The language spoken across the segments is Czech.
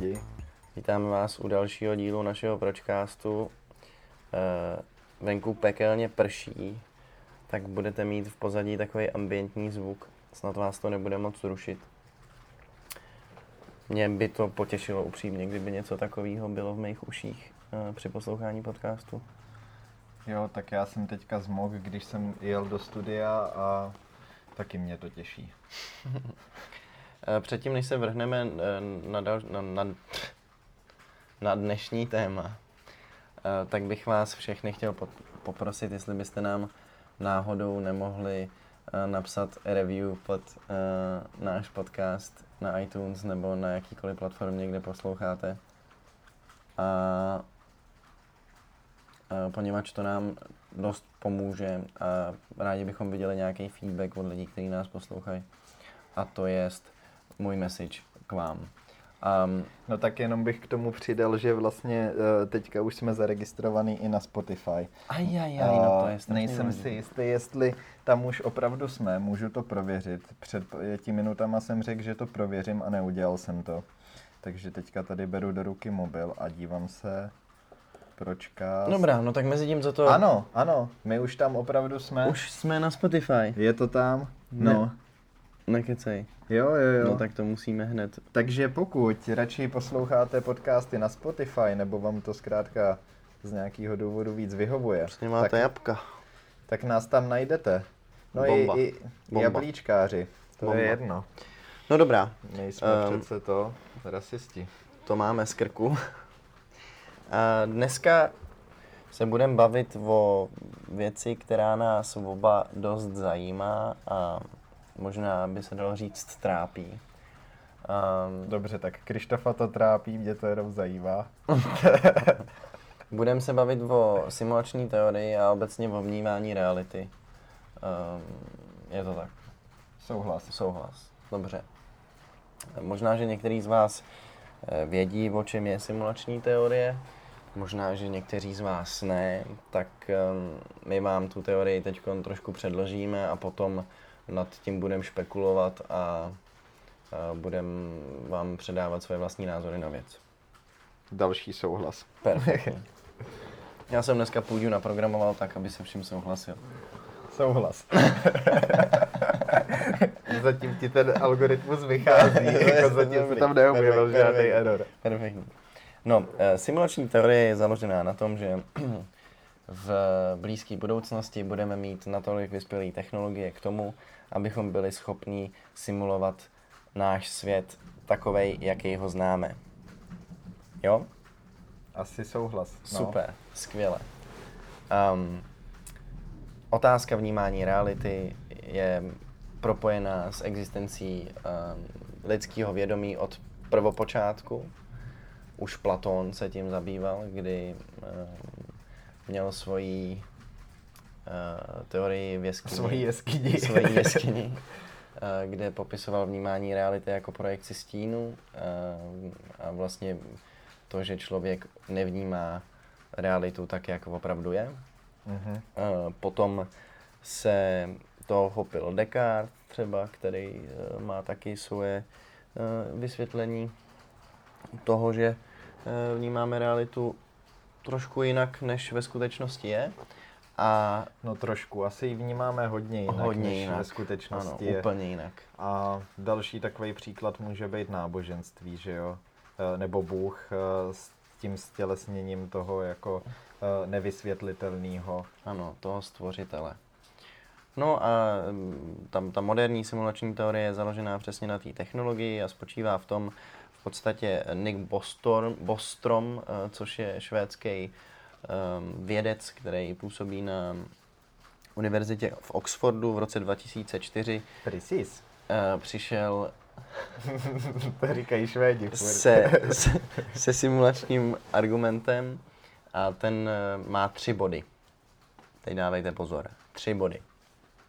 lidi. Vítáme vás u dalšího dílu našeho pročkástu. Eh, venku pekelně prší, tak budete mít v pozadí takový ambientní zvuk. Snad vás to nebude moc rušit. Mě by to potěšilo upřímně, kdyby něco takového bylo v mých uších eh, při poslouchání podcastu. Jo, tak já jsem teďka zmok, když jsem jel do studia a taky mě to těší. Eh, Předtím, než se vrhneme eh, na, dal, na, na, na dnešní téma, eh, tak bych vás všechny chtěl po- poprosit, jestli byste nám náhodou nemohli napsat review pod náš podcast na iTunes nebo na jakýkoliv platformě, kde posloucháte. A poněvadž to nám dost pomůže a rádi bychom viděli nějaký feedback od lidí, kteří nás poslouchají. A to jest můj message k vám. Um, No tak jenom bych k tomu přidal, že vlastně eh, teďka už jsme zaregistrovaný i na Spotify. ajajaj, no to je strašně Nejsem důležitý. si jistý, jestli tam už opravdu jsme, můžu to prověřit. Před pěti minutama jsem řekl, že to prověřím a neudělal jsem to. Takže teďka tady beru do ruky mobil a dívám se, pročká. Dobrá, no tak mezi tím, co to... Ano, ano, my už tam opravdu jsme. Už jsme na Spotify. Je to tam? Ne. Nekecej. Jo, jo, jo. No tak to musíme hned. Takže pokud radši posloucháte podcasty na Spotify, nebo vám to zkrátka z nějakého důvodu víc vyhovuje, Přesně máte tak, jabka. tak nás tam najdete. No Bomba. i, i Bomba. jablíčkáři, to Bomba. je jedno. No dobrá, Nejsme Ehm. um, přece to rasisti. to máme z krku. A dneska se budeme bavit o věci, která nás oba dost zajímá a možná by se dalo říct trápí. Um, Dobře, tak Krištofa to trápí, mě to jenom zajímá. Budeme se bavit o simulační teorii a obecně o vnímání reality. Um, je to tak. Souhlas. Souhlas. Dobře. Možná, že některý z vás eh, vědí, o čem je simulační teorie. Možná, že někteří z vás ne, tak um, my vám tu teorii teď trošku předložíme a potom nad tím budeme špekulovat a, a budeme vám předávat své vlastní názory na věc. Další souhlas. Perfektně. Já jsem dneska půjdu naprogramoval tak, aby se vším souhlasil. Souhlas. zatím ti ten algoritmus vychází, jako zatím se tam neobjevil žádný error. Perfektní. No, eh, simulační teorie je založená na tom, že v blízké budoucnosti budeme mít natolik vyspělé technologie k tomu, abychom byli schopni simulovat náš svět takovej, jaký ho známe. Jo? Asi souhlas. No. Super, skvěle. Um, otázka vnímání reality je propojená s existencí um, lidského vědomí od prvopočátku. Už Platón se tím zabýval, kdy um, měl svoji uh, teorii v jeskyni. Svojí jeskyni. Svojí jeskyni, eh, kde popisoval vnímání reality jako projekci stínu eh, a vlastně to, že člověk nevnímá realitu tak, jak opravdu je. Mhm. Eh, Potom se to chopil Descartes třeba, který eh, má taky svoje eh, vysvětlení toho, že vnímáme realitu trošku jinak, než ve skutečnosti je. A No trošku, asi ji vnímáme hodně jinak, hodně než jinak. ve skutečnosti ano, je. úplně jinak. A další takový příklad může být náboženství, že jo? Eh, Nebo Bůh eh, s tím stělesněním toho jako eh, nevysvětlitelného. Ano, toho stvořitele. No a mm, tam ta moderní simulační teorie je založená přesně na té technologii a spočívá v tom, podstatě Nick Bostrom, Bostrom eh, což je švédský um, vědec, který působí na univerzitě v Oxfordu v roce 2004, Precis. eh, přišel to říkají švédi. se, se, se simulačním argumentem a ten eh, má tři body. Teď dávejte pozor. Tři body.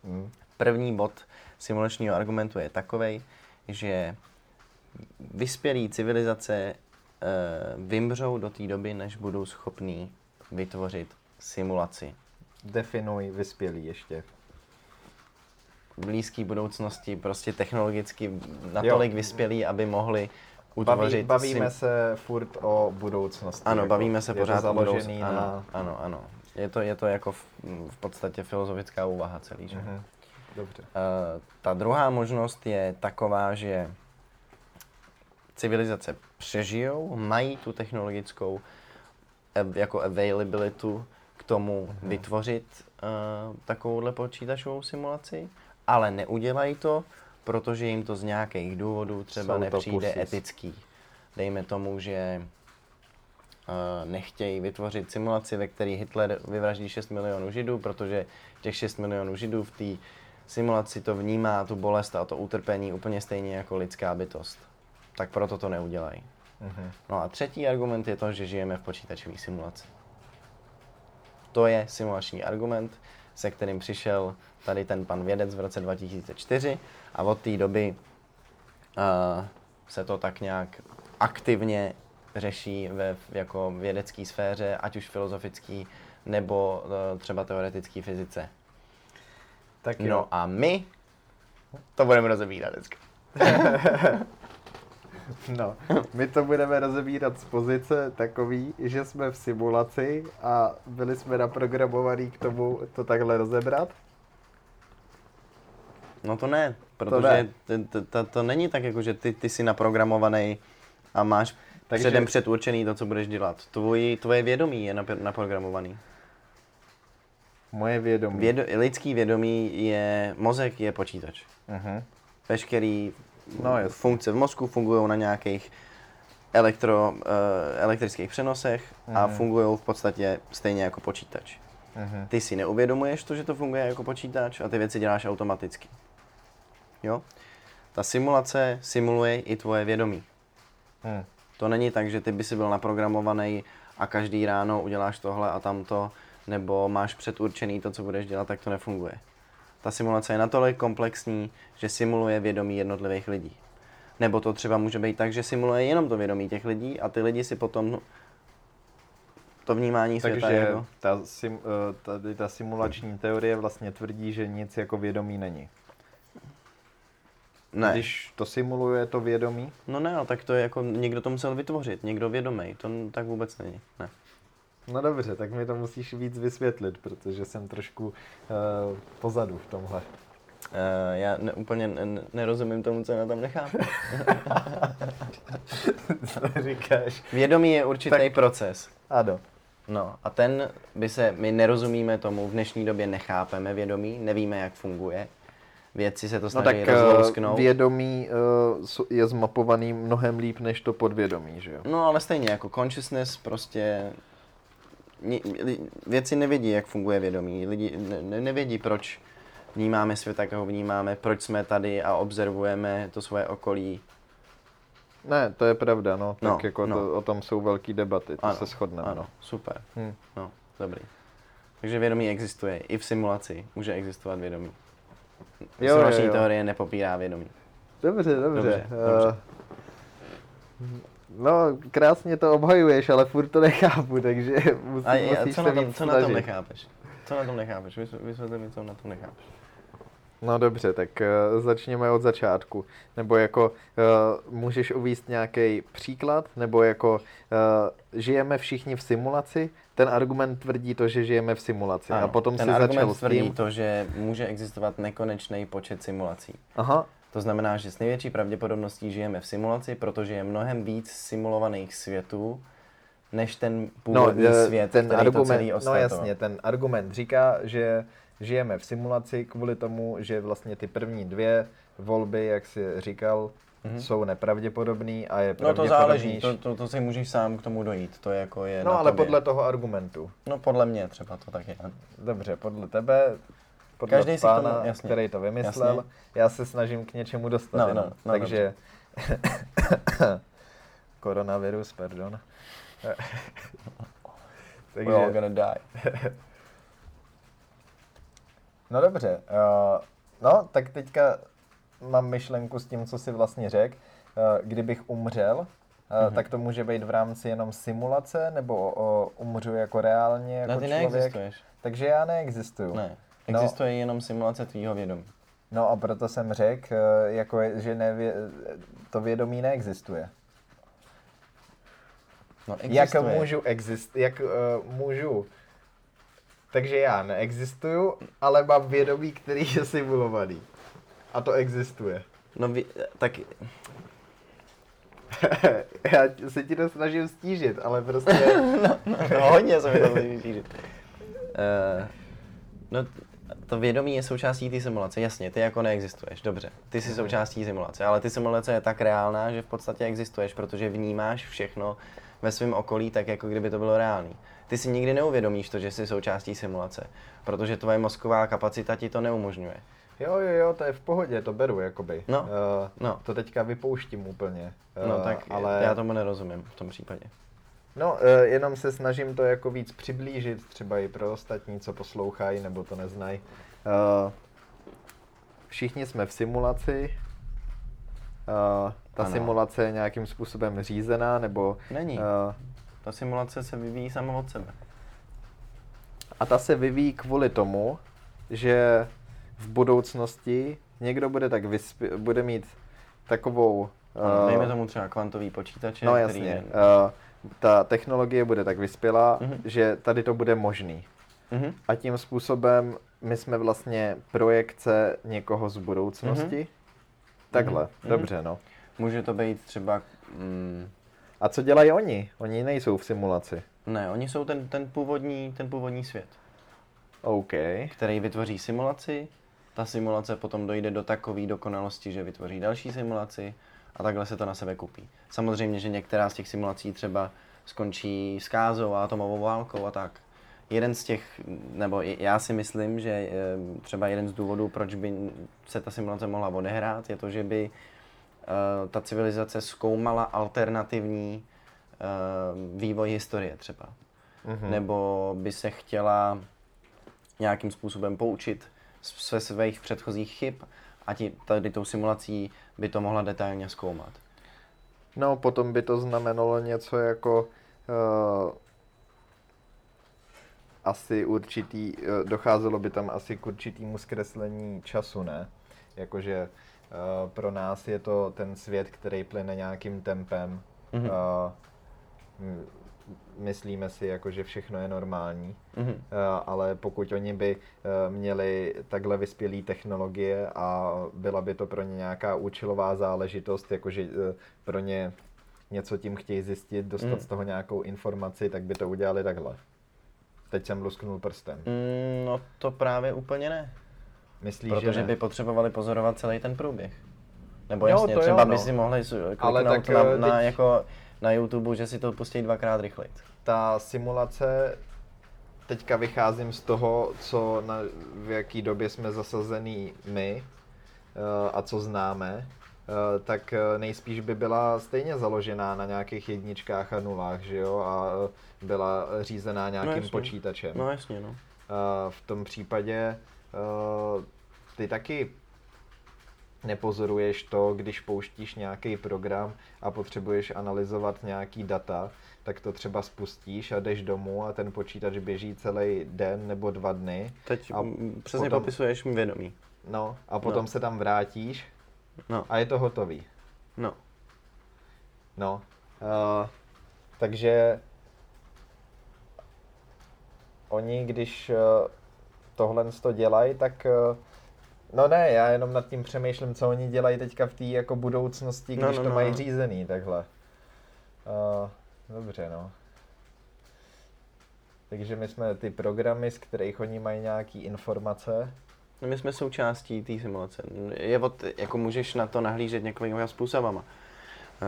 Mm. První bod simulačního argumentu je takový, že vyspělé civilizace e, vymřou do té doby, než budou schopní vytvořit simulaci. Definuj vyspělý ještě. blízké budoucnosti prostě technologicky natolik jo. vyspělí, aby mohli utvořit... Baví, bavíme sim... se furt o budoucnosti. Ano, jako bavíme se pořád o budoucnosti. Na... Ano, ano, ano. Je to, je to jako v, v podstatě filozofická úvaha celý, že? Mm-hmm. Dobře. Uh, ta druhá možnost je taková, že civilizace přežijou, mají tu technologickou jako availability k tomu mm-hmm. vytvořit uh, takovouhle počítačovou simulaci, ale neudělají to, protože jim to z nějakých důvodů třeba Jsou nepřijde etický. Dejme tomu, že uh, nechtějí vytvořit simulaci, ve které Hitler vyvraždí 6 milionů židů, protože těch 6 milionů židů v té simulaci to vnímá tu bolest a to utrpení úplně stejně jako lidská bytost. Tak proto to neudělají. Uh-huh. No a třetí argument je to, že žijeme v počítačové simulaci. To je simulační argument, se kterým přišel tady ten pan vědec v roce 2004 a od té doby uh, se to tak nějak aktivně řeší ve jako vědecké sféře, ať už filozofický nebo uh, třeba teoretické fyzice. Tak jo. No a my to budeme rozebírat dneska. No, my to budeme rozebírat z pozice takový, že jsme v simulaci a byli jsme naprogramovaní k tomu to takhle rozebrat. No to ne, protože to, ne. To, to, to není tak, jako že ty, ty jsi naprogramovaný a máš Takže... předem předurčený to, co budeš dělat. Tvoj, tvoje vědomí je naprogramovaný. Moje vědomí. Vědo, lidský vědomí je, mozek je počítač. Uh-huh. Veškerý no, funkce v mozku fungují na nějakých elektro, uh, elektrických přenosech uh-huh. a mhm. fungují v podstatě stejně jako počítač. Uh-huh. Ty si neuvědomuješ to, že to funguje jako počítač a ty věci děláš automaticky. Jo? Ta simulace simuluje i tvoje vědomí. Uh-huh. To není tak, že ty by si byl naprogramovaný a každý ráno uděláš tohle a tamto, nebo máš předurčený to, co budeš dělat, tak to nefunguje. Ta simulace je natolik komplexní, že simuluje vědomí jednotlivých lidí. Nebo to třeba může být tak, že simuluje jenom to vědomí těch lidí a ty lidi si potom to vnímání světa Takže jako... ta, sim, eh, tady ta simulační teorie vlastně tvrdí, že nic jako vědomí není. Ne. Když to simuluje to vědomí? No ne, no, tak to je jako někdo to musel vytvořit, někdo vědomý, to tak vůbec není. Ne. No dobře, tak mi to musíš víc vysvětlit, protože jsem trošku uh, pozadu v tomhle. Uh, já ne, úplně ne, nerozumím tomu, co na tam nechápu. co říkáš? Vědomí je určitý tak, proces. Ano. No a ten by se, my nerozumíme tomu, v dnešní době nechápeme vědomí, nevíme, jak funguje. Vědci se to snaží no tak eh, rozlousknout. vědomí uh, je zmapovaný mnohem líp než to podvědomí, že jo? No ale stejně, jako consciousness prostě věci nevědí, jak funguje vědomí. Lidi ne, nevědí, proč vnímáme svět, jak ho vnímáme, proč jsme tady a observujeme to svoje okolí. Ne, to je pravda, no. Tak no, jako no. To, o tom jsou velké debaty, to ano, se shodneme. Ano, super. Hmm. No, dobrý. Takže vědomí existuje. I v simulaci může existovat vědomí. Jo, Simulační jo, jo. teorie nepopírá vědomí. Dobře, dobře. dobře, dobře. Uh, No, krásně to obhajuješ, ale furt to nechápu, takže musí, a je, musíš co se na tom, co na tom nechápeš? Co na tom nechápeš? Vysvětli mi, co na tom nechápeš. No dobře, tak uh, začněme od začátku. Nebo jako uh, můžeš uvíct nějaký příklad, nebo jako uh, žijeme všichni v simulaci, ten argument tvrdí to, že žijeme v simulaci. Ano, a potom ten si začal s tvrdí to, že může existovat nekonečný počet simulací. Aha, to znamená, že s největší pravděpodobností žijeme v simulaci, protože je mnohem víc simulovaných světů, než ten původní no, svět, ten který argument, to celý No jasně, ten argument říká, že žijeme v simulaci kvůli tomu, že vlastně ty první dvě volby, jak jsi říkal, mm-hmm. jsou nepravděpodobný a je No to záleží, to, to, to si můžeš sám k tomu dojít, to je jako je No ale tobě. podle toho argumentu. No podle mě třeba to tak je. Dobře, podle tebe podle Každý pána, tomu, jasně, který to vymyslel. Jasně. Já se snažím k něčemu dostat. No, no, no, Takže koronavirus, pardon. Takže... We're all gonna die. no dobře. Uh, no, tak teďka mám myšlenku s tím, co si vlastně řekl. Uh, kdybych umřel, mm-hmm. tak to může být v rámci jenom simulace, nebo umřu jako reálně jako no, ty člověk. Neexistuješ. Takže já neexistuju. Ne. No. Existuje no. jenom simulace tvýho vědomí. No a proto jsem řekl, eh, jako, že nevě, to vědomí neexistuje. No, Jak můžu exist, jak uh, můžu takže já neexistuju, ale mám vědomí, který je simulovaný. A to existuje. No, vy, tak já se ti to snažím stížit, ale prostě... no, no, hodně se mi to snaží Uh, no, to vědomí je součástí té simulace, jasně, ty jako neexistuješ, dobře, ty jsi součástí simulace, ale ty simulace je tak reálná, že v podstatě existuješ, protože vnímáš všechno ve svém okolí tak, jako kdyby to bylo reálný. Ty si nikdy neuvědomíš to, že jsi součástí simulace, protože tvoje mozková kapacita ti to neumožňuje. Jo, jo, jo, to je v pohodě, to beru, jakoby. No, uh, no. To teďka vypouštím úplně. Uh, No tak ale... já tomu nerozumím v tom případě. No, uh, jenom se snažím to jako víc přiblížit, třeba i pro ostatní, co poslouchají nebo to neznají. Uh, všichni jsme v simulaci. Uh, ta ano. simulace je nějakým způsobem řízená, nebo... Není. Ta simulace se vyvíjí sama od sebe. A ta se vyvíjí kvůli tomu, že v budoucnosti někdo bude tak vyspě- bude mít takovou... Uh, Dejme tomu třeba kvantový počítače. No jasně. Který je... uh, ta technologie bude tak vyspělá, uh-huh. že tady to bude možný. Uh-huh. A tím způsobem my jsme vlastně projekce někoho z budoucnosti. Uh-huh. Takhle, uh-huh. dobře no. Může to být třeba... Mm, a co dělají oni? Oni nejsou v simulaci. Ne, oni jsou ten, ten, původní, ten původní svět. OK. Který vytvoří simulaci, ta simulace potom dojde do takové dokonalosti, že vytvoří další simulaci a takhle se to na sebe kupí. Samozřejmě, že některá z těch simulací třeba skončí skázou a atomovou válkou a tak. Jeden z těch, nebo já si myslím, že eh, třeba jeden z důvodů, proč by se ta simulace mohla odehrát, je to, že by Eh, ta civilizace zkoumala alternativní uh, vývoj historie třeba. Mm-hmm. Nebo by se chtěla nějakým způsobem poučit ze svých předchozích chyb a ti, tady tou simulací by to mohla detailně zkoumat. No, potom by to znamenalo něco jako uh, asi určitý, uh, docházelo by tam asi k určitýmu zkreslení času, ne? Jakože Uh, pro nás je to ten svět, který plyne nějakým tempem. Mm-hmm. Uh, myslíme si, jako, že všechno je normální, mm-hmm. uh, ale pokud oni by uh, měli takhle vyspělé technologie a byla by to pro ně nějaká účelová záležitost, jakože uh, pro ně něco tím chtějí zjistit, dostat mm. z toho nějakou informaci, tak by to udělali takhle. Teď jsem lusknul prstem. Mm, no to právě úplně ne. Myslíš, Protože že by potřebovali pozorovat celý ten průběh. Nebo jasně, jo, třeba jo, no. by si mohli Ale tak, na, eh, na, teď... jako na YouTube, že si to pustí dvakrát rychleji. Ta simulace, teďka vycházím z toho, co na, v jaký době jsme zasazený my uh, a co známe, uh, tak nejspíš by byla stejně založená na nějakých jedničkách a nulách, že jo, a byla řízená nějakým no, počítačem. No jasně, no. V tom případě ty taky nepozoruješ to, když pouštíš nějaký program a potřebuješ analyzovat nějaký data, tak to třeba spustíš a jdeš domů a ten počítač běží celý den nebo dva dny. Teď a přesně potom, popisuješ mi vědomí. No, a potom no. se tam vrátíš no. a je to hotový. No. No. Uh, takže oni, když uh, tohle to dělají, tak uh, No ne, já jenom nad tím přemýšlím, co oni dělají teďka v té jako budoucnosti, no, když no, no, to mají no. řízený takhle. Uh, dobře, no. Takže my jsme ty programy, z kterých oni mají nějaký informace. No my jsme součástí té simulace. Je od, jako můžeš na to nahlížet několika způsobama.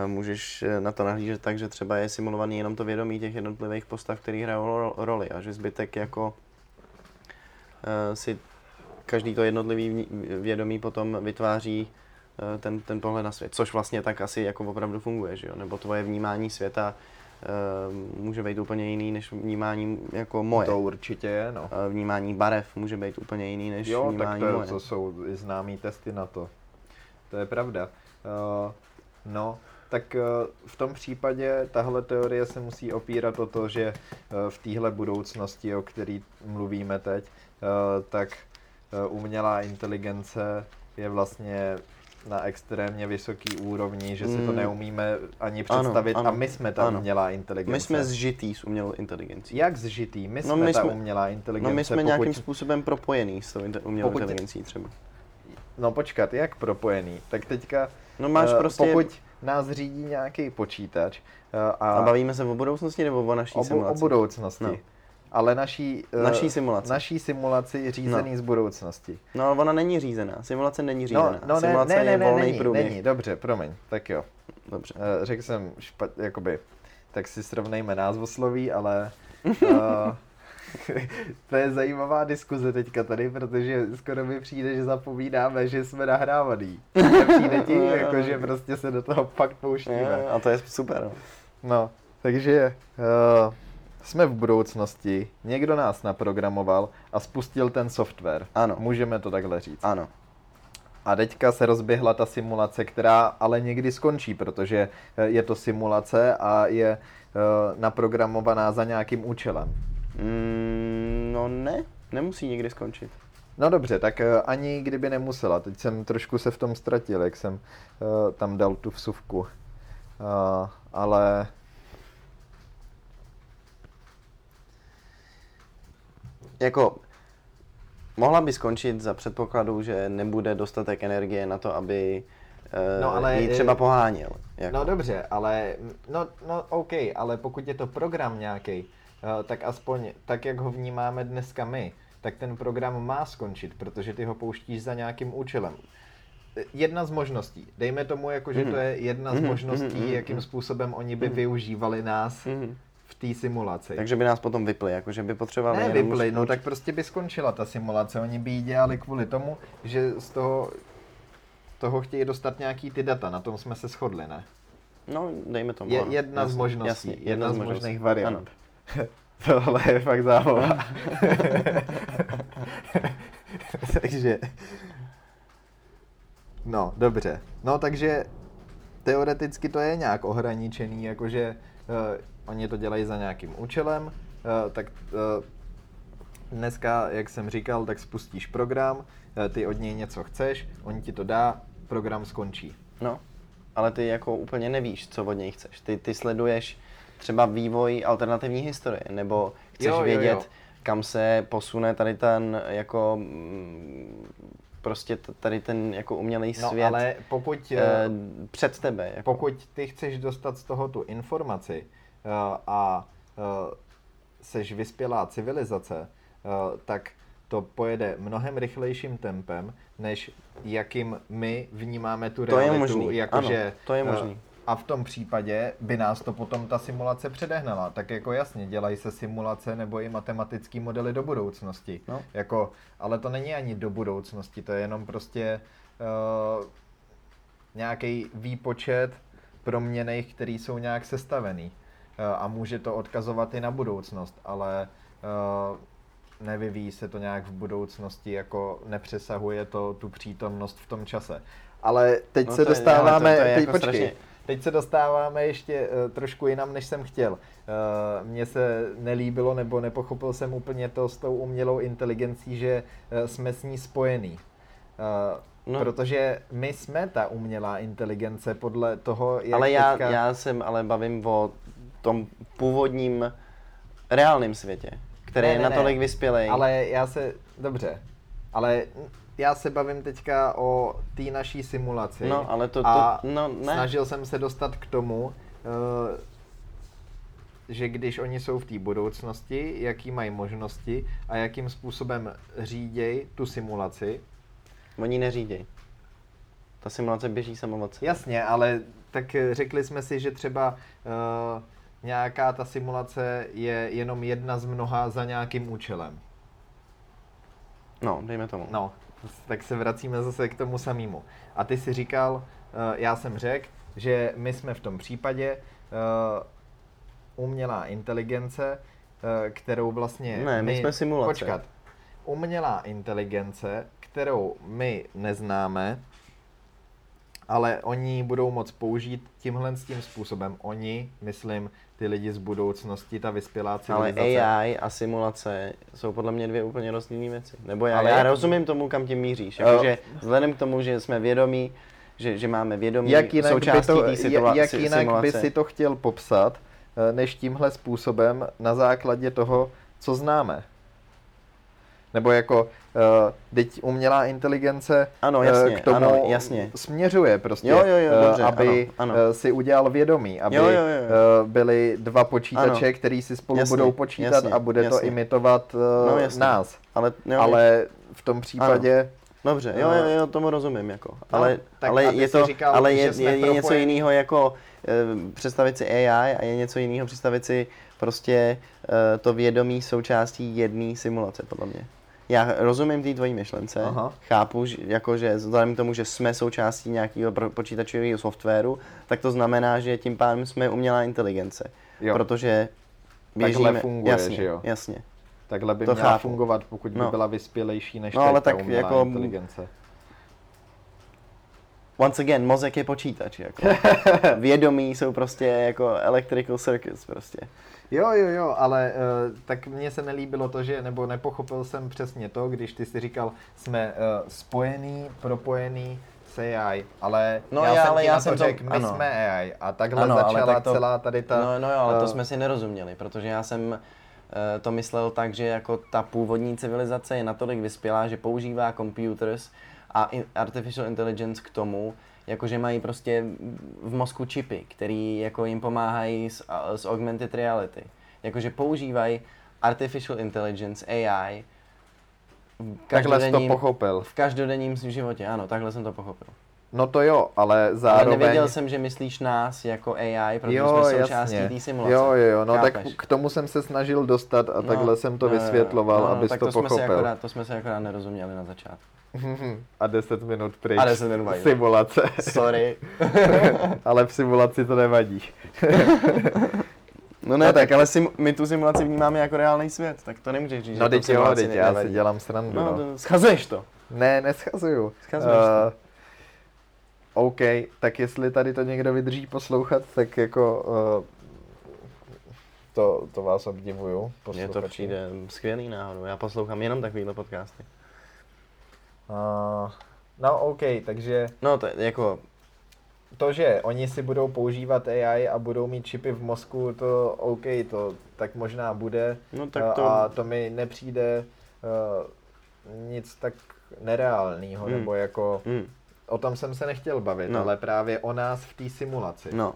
Můžeš eh, na to nahlížet tak, že třeba je simulovaný jenom to vědomí těch jednotlivých postav, který hrajou roli a že zbytek jako uh, si každý to jednotlivý vědomí potom vytváří eh, ten, ten pohled na svět, což vlastně tak asi jako opravdu funguje, že jo? nebo tvoje vnímání světa uh, může být úplně jiný než vnímání jako moje. To určitě je, no. Uh, vnímání barev může být úplně jiný než jo, vnímání tak to, moje. to jsou známý testy na to. To je pravda. No, tak v tom případě tahle teorie se musí opírat o to, že v téhle budoucnosti, o který mluvíme teď, tak Eh, umělá inteligence je vlastně na extrémně vysoký úrovni, že si to Mm. neumíme ani Ano, představit a ano, my jsme ta ano. umělá inteligence. My jsme zžitý s umělou inteligencí. Jak zžitý? My No, jsme my ta jsme- umělá inteligence. No my jsme pokud... nějakým způsobem propojený s tou inte- umělou Pokud- inteligencí třeba. No počkat, jak propojený? Tak teďka, No máš eh, prostě... pokud nás řídí nějaký počítač eh, a, A bavíme se o budoucnosti nebo o naší o, bu- o simulaci? budoucnosti, No. Ale naší, eh, Naší simulaci. naší simulaci řízený z budoucnosti. No ale ona není řízená. Simulace není No, řízená. no ne, Simulace ne, ne, je ne, volný není, průběh. není, dobře, promiň, tak jo. Dobře. Eh, Řekl jsem špat, jakoby, tak si srovnejme názvosloví, ale uh, to je zajímavá diskuze teďka tady, protože skoro mi přijde, že zapomínáme, že jsme nahrávaný. Nepřijde ti, jako, že prostě se do toho fakt pouštíme. A to je super. No. No, takže uh, jsme v budoucnosti, někdo nás naprogramoval a spustil ten software. Ano. Můžeme to takhle říct. Ano. A teďka se rozběhla ta simulace, která ale někdy skončí, protože eh, je to simulace a je eh, naprogramovaná za nějakým účelem. Mm, no ne, nemusí nikdy skončit. No dobře, tak eh, ani kdyby nemusela. Teď jsem trošku se v tom ztratil, jak jsem tam dal tu vsuvku. Ale Jako, mohla by skončit za předpokladu, že nebude dostatek energie na to, aby uh, No, ale, ji eh, třeba poháněl. Jako. No dobře, ale no, no OK, ale pokud je to program nějaký, tak aspoň tak, jak ho vnímáme dneska my, tak ten program má skončit, protože ty ho pouštíš za nějakým účelem. Jedna z možností, dejme tomu, jako, že to je jedna z Mhm, možností, mhm, jakým způsobem oni by využívali nás té simulaci. Takže by nás potom vypli, jako že by potřebovali Ne, vypli, no tak prostě by skončila ta simulace. Oni by ji dělali kvůli tomu, že z toho, toho chtějí dostat nějaký ty data. Na tom jsme se shodli, ne? No, dejme tomu. Je jedna z Jasně, možností, Jasně, jedna z možností. možných variant. Ano. Tohle je fakt zábava. takže... No, dobře. No, takže teoreticky to je nějak ohraničený, jakože uh, oni to dělají za nějakým účelem, uh, tak uh, dneska, jak jsem říkal, tak spustíš program, uh, ty od něj něco chceš, on ti to dá, program skončí. No, ale ty jako úplně nevíš, co od něj chceš. Ty, ty sleduješ třeba vývoj alternativní historie, nebo chceš Jo, jo, jo. vědět, kam se posune tady ten jako mm, prostě tady ten jako umělý No, svět ale pokud... eh, před tebe. Jako. Pokud ty chceš dostat z toho tu informaci a uh, seš vyspělá civilizace, uh, tak to pojede mnohem rychlejším tempem, než jakým my vnímáme tu To je realitu. možný, jakože, ano, to je možný. A v tom případě by nás to potom ta simulace předehnala. Tak jako jasně, dělají se simulace nebo i matematické modely do budoucnosti. No. Jako, ale to není ani do budoucnosti, to je jenom prostě uh, nějaký výpočet proměných, který jsou nějak sestavený. Uh, a může to odkazovat i na budoucnost, ale uh, nevyvíjí se to nějak v budoucnosti, jako nepřesahuje to tu přítomnost v tom čase. Ale teď No se to je- dostáváme, ale to- to je teď jako počkej, strašně- teď se dostáváme ještě uh, trošku jinam, než jsem chtěl. Uh, Mně se nelíbilo, nebo nepochopil jsem úplně to s tou umělou inteligencí, že uh, jsme s ní spojení. Uh, No. no. Protože my jsme ta umělá inteligence podle toho, jak ale já, teďka... já jsem ale bavím o tom původním reálném světě, který Ne, je ne, natolik ne. vyspělej. Ale já se, dobře, ale já se bavím teďka o té naší simulaci. No, ale to- to- a no, ne. snažil jsem se dostat k tomu, eh, že když oni jsou v té budoucnosti, jaký mají možnosti a jakým způsobem říděj tu simulaci. Oni neříděj. Ta simulace běží sama od. Jasně, ale tak řekli jsme si, že třeba uh, nějaká ta simulace je jenom jedna z mnoha za nějakým účelem. No, dejme tomu. No, tak se vracíme zase k tomu samému. A ty si říkal, uh, já jsem řekl, že my jsme v tom případě uh, umělá inteligence, uh, kterou vlastně... Ne, my jsme simulace. Počkat. Umělá inteligence, kterou my neznáme ale oni budou moc použít tímhle s tím způsobem. Oni, myslím, ty lidi z budoucnosti, ta vyspělá Ale civilizace. AI a simulace jsou podle mě dvě úplně rozdílné věci. Nebo já, Ale já rozumím tomu, kam tím míříš. Eh, Jakože vzhledem k tomu, že jsme vědomí, že, že máme vědomí jak jinak, by součástí to, té ja- jak jinak by simulace. si to chtěl popsat, eh, než tímhle způsobem na základě toho, co známe. Nebo jako, teď umělá inteligence Ano, eh, jasně, k tomu ano, jasně. směřuje prostě, Jo, jo, jo, eh, dobře, aby ano, ano. si udělal vědomí, aby Jo, jo, jo. eh, byli dva počítače, Ano. který si spolu Jasně, budou počítat jasně, a bude to jasně. imitovat eh, No, jasně. nás. Ale, jo, Ale v tom případě... Dobře, jo, jo, jo, tomu rozumím, jako. Ale, No, tak ale a ty je to, říkal, ale je, je, je něco jiného jako e, představit si AI a je něco jiného představit si prostě e, to vědomí součástí jedné simulace, podle mě. Já rozumím té tvojí myšlence, Aha. chápu, že, jako, že vzhledem k tomu, že jsme součástí nějakého počítačového softwaru, tak to znamená, že tím pádem jsme umělá inteligence. Jo. Protože Takhle běžíme, funguje, jasně, že jo? Jasně. Takhle by To měla chápu. fungovat, pokud by No. byla vyspělejší než No, ale ta tak umělá jako- inteligence. Once again, mozek je počítač, jako. Vědomí jsou prostě jako electrical circuits prostě. Jo, jo, jo, ale uh, tak mně se nelíbilo to, že, nebo nepochopil jsem přesně to, když ty si říkal, jsme uh, spojený, propojený s AI, ale No já já- jsem ale já jsem to- řekl, my ano. jsme AI a takhle Ano, začala tak to- celá tady ta... No, no jo, ale to eh, jsme si nerozuměli, protože já jsem to myslel tak, že jako ta původní civilizace je natolik vyspělá, že používá computers a artificial intelligence k tomu, jakože mají prostě v mozku čipy, který jako jim pomáhají s, s augmented reality. Jakože používají artificial intelligence, AI, Takhle jsi to pochopil. v každodenním životě, ano, takhle jsem to pochopil. No to jo, ale zároveň... Ale nevěděl jsem, že myslíš nás jako AI, protože jsme součástí té simulace. Jo, jo, jo, no tak Chápeš? k tomu jsem se snažil dostat a takhle jsem to jo, jo, jo. vysvětloval, no, no, abys tak to, to jsme pochopil. akorát, to jsme si akorát nerozuměli na začátku. A 10 minut pryč. A 10 minut vadí. Simulace. Sorry. ale v simulaci to nevadí. No ne, No tak, ale sim, my tu simulaci vnímáme jako reálný svět, tak to nemůžeš říct, No to teď jo, teď já si dělám srandu. No, No, to, schazuješ to. Ne, neschazuju. Schazuješ Eh, OK, tak jestli tady to někdo vydrží poslouchat, tak jako uh, to, to vás obdivuju. Mně to přijde skvělý náhodou, já poslouchám jenom takovýhle podcasty. Uh, no OK, takže No to je jako, to, že oni si budou používat AI a budou mít čipy v mozku, to OK, to tak možná bude. no Eh, tak to, A to mi nepřijde uh, nic tak nereálného, Hmm. nebo jako mm, o tom jsem se nechtěl bavit, No. ale právě o nás v té simulaci. no,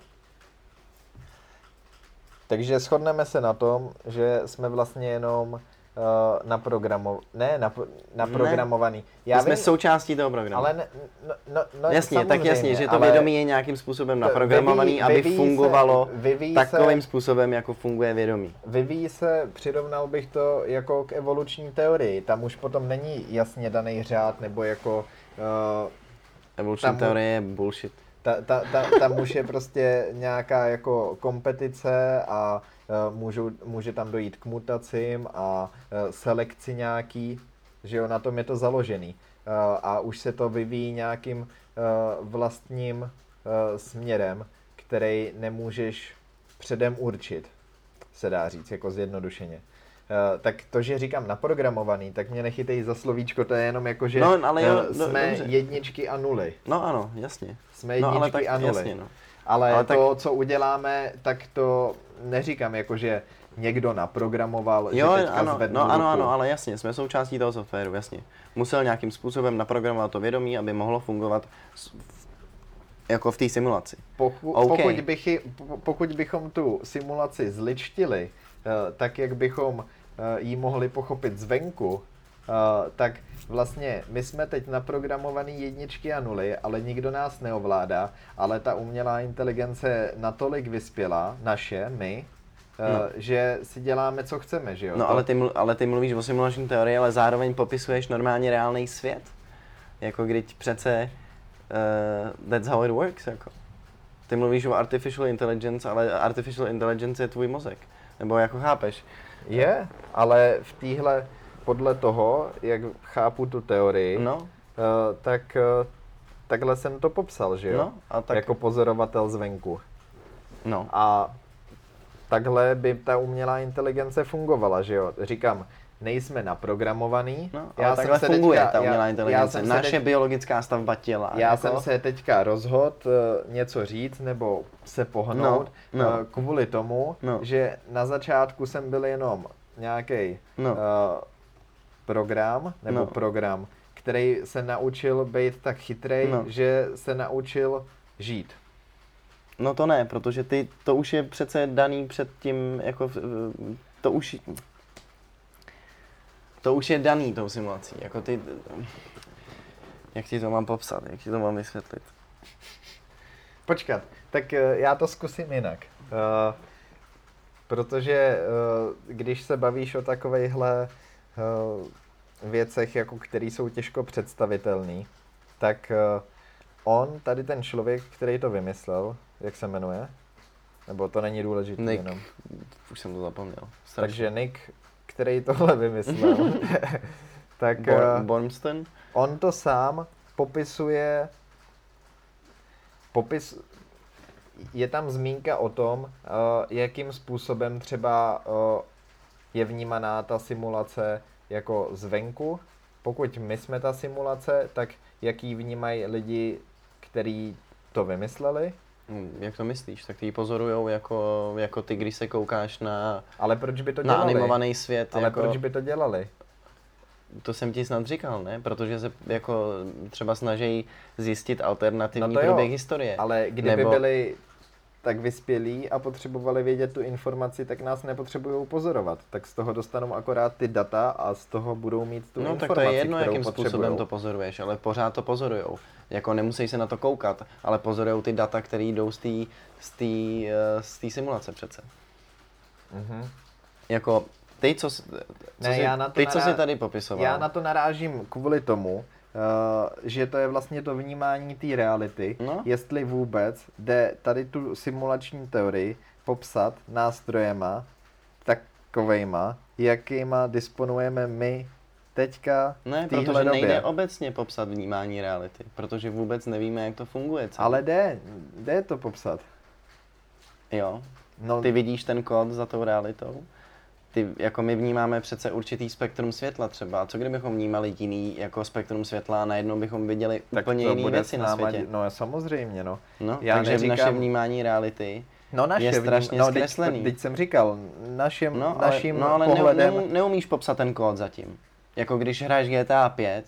Takže shodneme se na tom, že jsme vlastně jenom uh, naprogramo... ne, napro... naprogramovaný. já my jsme součástí toho programu. ale ne, no, no, no, jasně, tak samozřejmě, jasně, že to vědomí je nějakým způsobem naprogramovaný, vyvíjí- aby vyvíjí se- fungovalo vyvíjí takovým se, způsobem, jako funguje vědomí. Vyvíjí se, přirovnal bych to jako k evoluční teorii. Tam už potom není jasně daný řád, nebo jako... Uh, Evoluční Tam- teorie je bullshit. ta, ta, ta, tam už je prostě nějaká jako kompetice a můžou, může tam dojít k mutacím a uh, selekci nějaký, že jo, na tom je to založený. Uh, a už se to vyvíjí nějakým vlastním směrem, který nemůžeš předem určit, se dá říct, jako zjednodušeně. Uh, tak to, že říkám naprogramovaný, tak mě nechytej za slovíčko, to je jenom jako, že No, ale jo, no, jsme dobře. jedničky a nuly. No ano, jasně. Jsme No jedničky ale tak a nuly. jasně, no. Ale, Ale ale tak- to, co uděláme, tak to neříkám jako, že někdo naprogramoval, Jo, že teďka ano, zvednu no ano, ruku. ano, ale jasně, jsme součástí toho softwaru, jasně. Musel nějakým způsobem naprogramovat to vědomí, aby mohlo fungovat jako v té simulaci. Poku, OK. pokud, bych, pokud bychom tu simulaci zličtili, eh, tak jak bychom eh, ji mohli pochopit zvenku, eh, tak vlastně my jsme teď naprogramovaný jedničky a nuly, ale nikdo nás neovládá, ale ta umělá inteligence je natolik vyspělá, naše, my, eh, No. že si děláme, co chceme, že jo? No To- ale ty, ale ty mluvíš o simulační teorii, ale zároveň popisuješ normálně reálný svět. Jako když přece uh, that's how it works, jako. Ty mluvíš o artificial intelligence, ale artificial intelligence je tvůj mozek. Nebo jako chápeš? Je, ale v téhle, podle toho, jak chápu tu teorii, No, eh, tak eh, takhle jsem to popsal, že jo? No, a tak, Jako pozorovatel zvenku. no. A takhle by ta umělá inteligence fungovala, že jo? Říkám, nejsme naprogramovaný. No, ale takhle se funguje teďka- ta umělá já, já inteligence. jsem se Naše teď, biologická stavba těla. já jako, jsem se teďka rozhodl eh, něco říct nebo se pohnout No, no. eh, kvůli tomu, No. že na začátku jsem byl jenom nějaký No. Program nebo No. program, který se naučil být tak chytrej, No. že se naučil žít. No to ne, protože ty, to už je přece daný před tím, jako, to už, to už je daný tou simulací, jako ty, jak ti to mám popsat, jak ti to mám vysvětlit. Počkat, tak eh, já to zkusím jinak. Eh, protože eh, když se bavíš o takovejhle věcech, jako který jsou těžko představitelný, tak eh, on, tady ten člověk, který to vymyslel, jak se jmenuje? Nebo to není důležité Nick. jenom. Už jsem to zapomněl. Strašně. Takže Nick, který tohle vymyslel, tak Bor- eh, Bormston? on to sám popisuje, popis, je tam zmínka o tom, eh, jakým způsobem třeba eh, je vnímaná ta simulace jako zvenku. Pokud my jsme ta simulace, tak jak ji vnímají lidi, kteří to vymysleli. Hm, Jak to myslíš? Tak ty ji pozorujou jako, jako ty, když se koukáš na, Ale proč by to na dělali? animovaný svět. Ale jako, proč by to dělali? To jsem ti snad říkal, ne? Protože se jako třeba snaží zjistit alternativní No průběh historie. Ale kdyby Nebo- byli tak vyspělí a potřebovali vědět tu informaci, tak nás nepotřebují pozorovat. Tak z toho dostanou akorát ty data a z toho budou mít tu No informaci, tak to je jedno, jakým způsobem to pozoruješ, ale pořád to pozorujou. Jako nemusí se na to koukat, ale pozorujou ty data, které jdou z té z eh, z simulace přece. Mhm. Jako ty, co, co, Ne, jsi, já na to ty, co nará- jsi tady popisoval. Já na to narážím kvůli tomu, že to je vlastně to vnímání té reality, No. jestli vůbec jde tady tu simulační teorii popsat nástrojema takovejma, jakýma disponujeme my teďka Ne, protože době. nejde obecně popsat vnímání reality, protože vůbec nevíme, jak to funguje. celé. Ale jde, jde to popsat. Jo, No, ty vidíš ten kód za tou realitou. Ty, jako my vnímáme přece určitý spektrum světla třeba. A co kdybychom vnímali jiný jako spektrum světla a najednou bychom viděli tak úplně to jiné věci na světě? No samozřejmě, no. No, Já takže neříkám- naše vnímání reality No naše, je strašně no, zkreslený. Teď, teď jsem říkal, našim, No, ale, naším no, ale pohledem... neum, neumíš popsat ten kód zatím. Jako když hraješ GTA 5,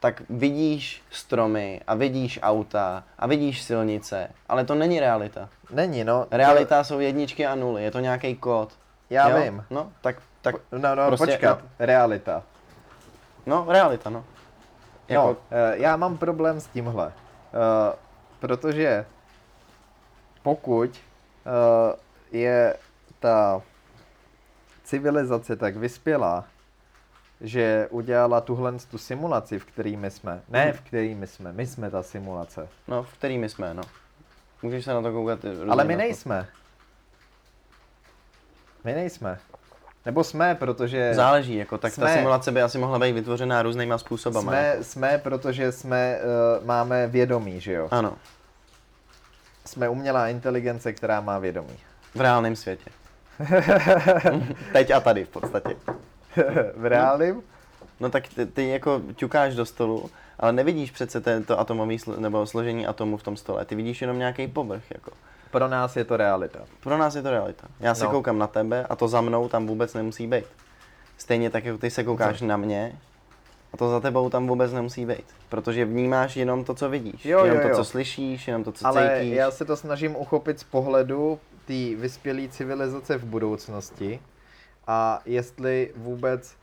tak vidíš stromy a vidíš auta a vidíš silnice, ale to není realita. Není, no. to- Realita jsou jedničky a nuly, je to nějaký kód. Já jo? vím. No, tak, tak, No, no, prostě, počkat. Realita. no, realita, no. Jako, No, eh, já mám problém s tímhle. Eh, protože pokud eh, je ta civilizace tak vyspělá, že udělala tuhle tu simulaci, v který my jsme. Ne, Mhm. v který my jsme. My jsme ta simulace. no, v který my jsme, no. Můžeš se na to koukat Ale my nejsme. My nejsme. Nebo jsme, protože... Záleží, jako, tak ta Jsme- simulace by asi mohla být vytvořená různýma způsobama. Jsme, jako. jsme, protože jsme, uh, máme vědomí, že jo? Ano, Jsme umělá inteligence, která má vědomí. v reálném světě. Teď a tady v podstatě. v reálném? No tak ty, ty jako ťukáš do stolu, ale nevidíš přece tento atomový slo, nebo složení atomu v tom stole. Ty vidíš jenom nějaký povrch. Jako. Pro nás je to realita. Pro nás je to realita. Já se No. koukám na tebe a to za mnou tam vůbec nemusí být. Stejně tak, jako ty se koukáš na mě a to za tebou tam vůbec nemusí být. Protože vnímáš jenom to, co vidíš. Jo, jenom jo, to, jo. co slyšíš, jenom to, co Ale cítíš. já se to snažím uchopit z pohledu té vyspělé civilizace v budoucnosti a jestli vůbec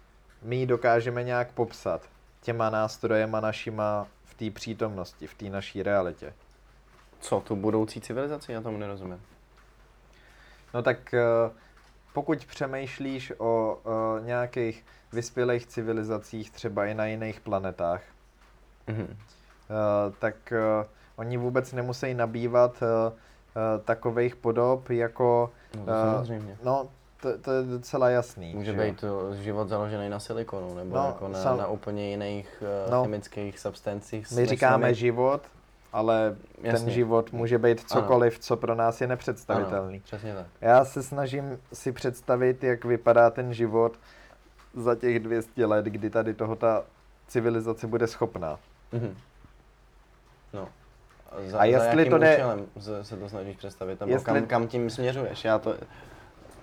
my ji dokážeme nějak popsat těma nástrojema našima v té přítomnosti, v té naší realitě. Co, tu budoucí civilizaci? Já tomu nerozumím. No tak eh, pokud přemýšlíš o eh, nějakých vyspělých civilizacích, třeba i na jiných planetách, Mhm. eh, tak oni vůbec nemusí nabývat takových podob jako... No to samozřejmě. No, to, to je docela jasný. Může že být to život založený na silikonu, nebo No, jako na, sam- na úplně jiných uh, No. chemických substancích. My říkáme život, ale ten Jasně. život může být Ano. cokoliv, co pro nás je nepředstavitelný. Ano, přesně tak. Já se snažím si představit, jak vypadá ten život za těch 200 let, kdy tady toho ta civilizace bude schopná. Mhm. No. Za, A jestli za to jde- se, to snažíš představit? Nebo Jestli- kam, kam tím směřuješ? Já to...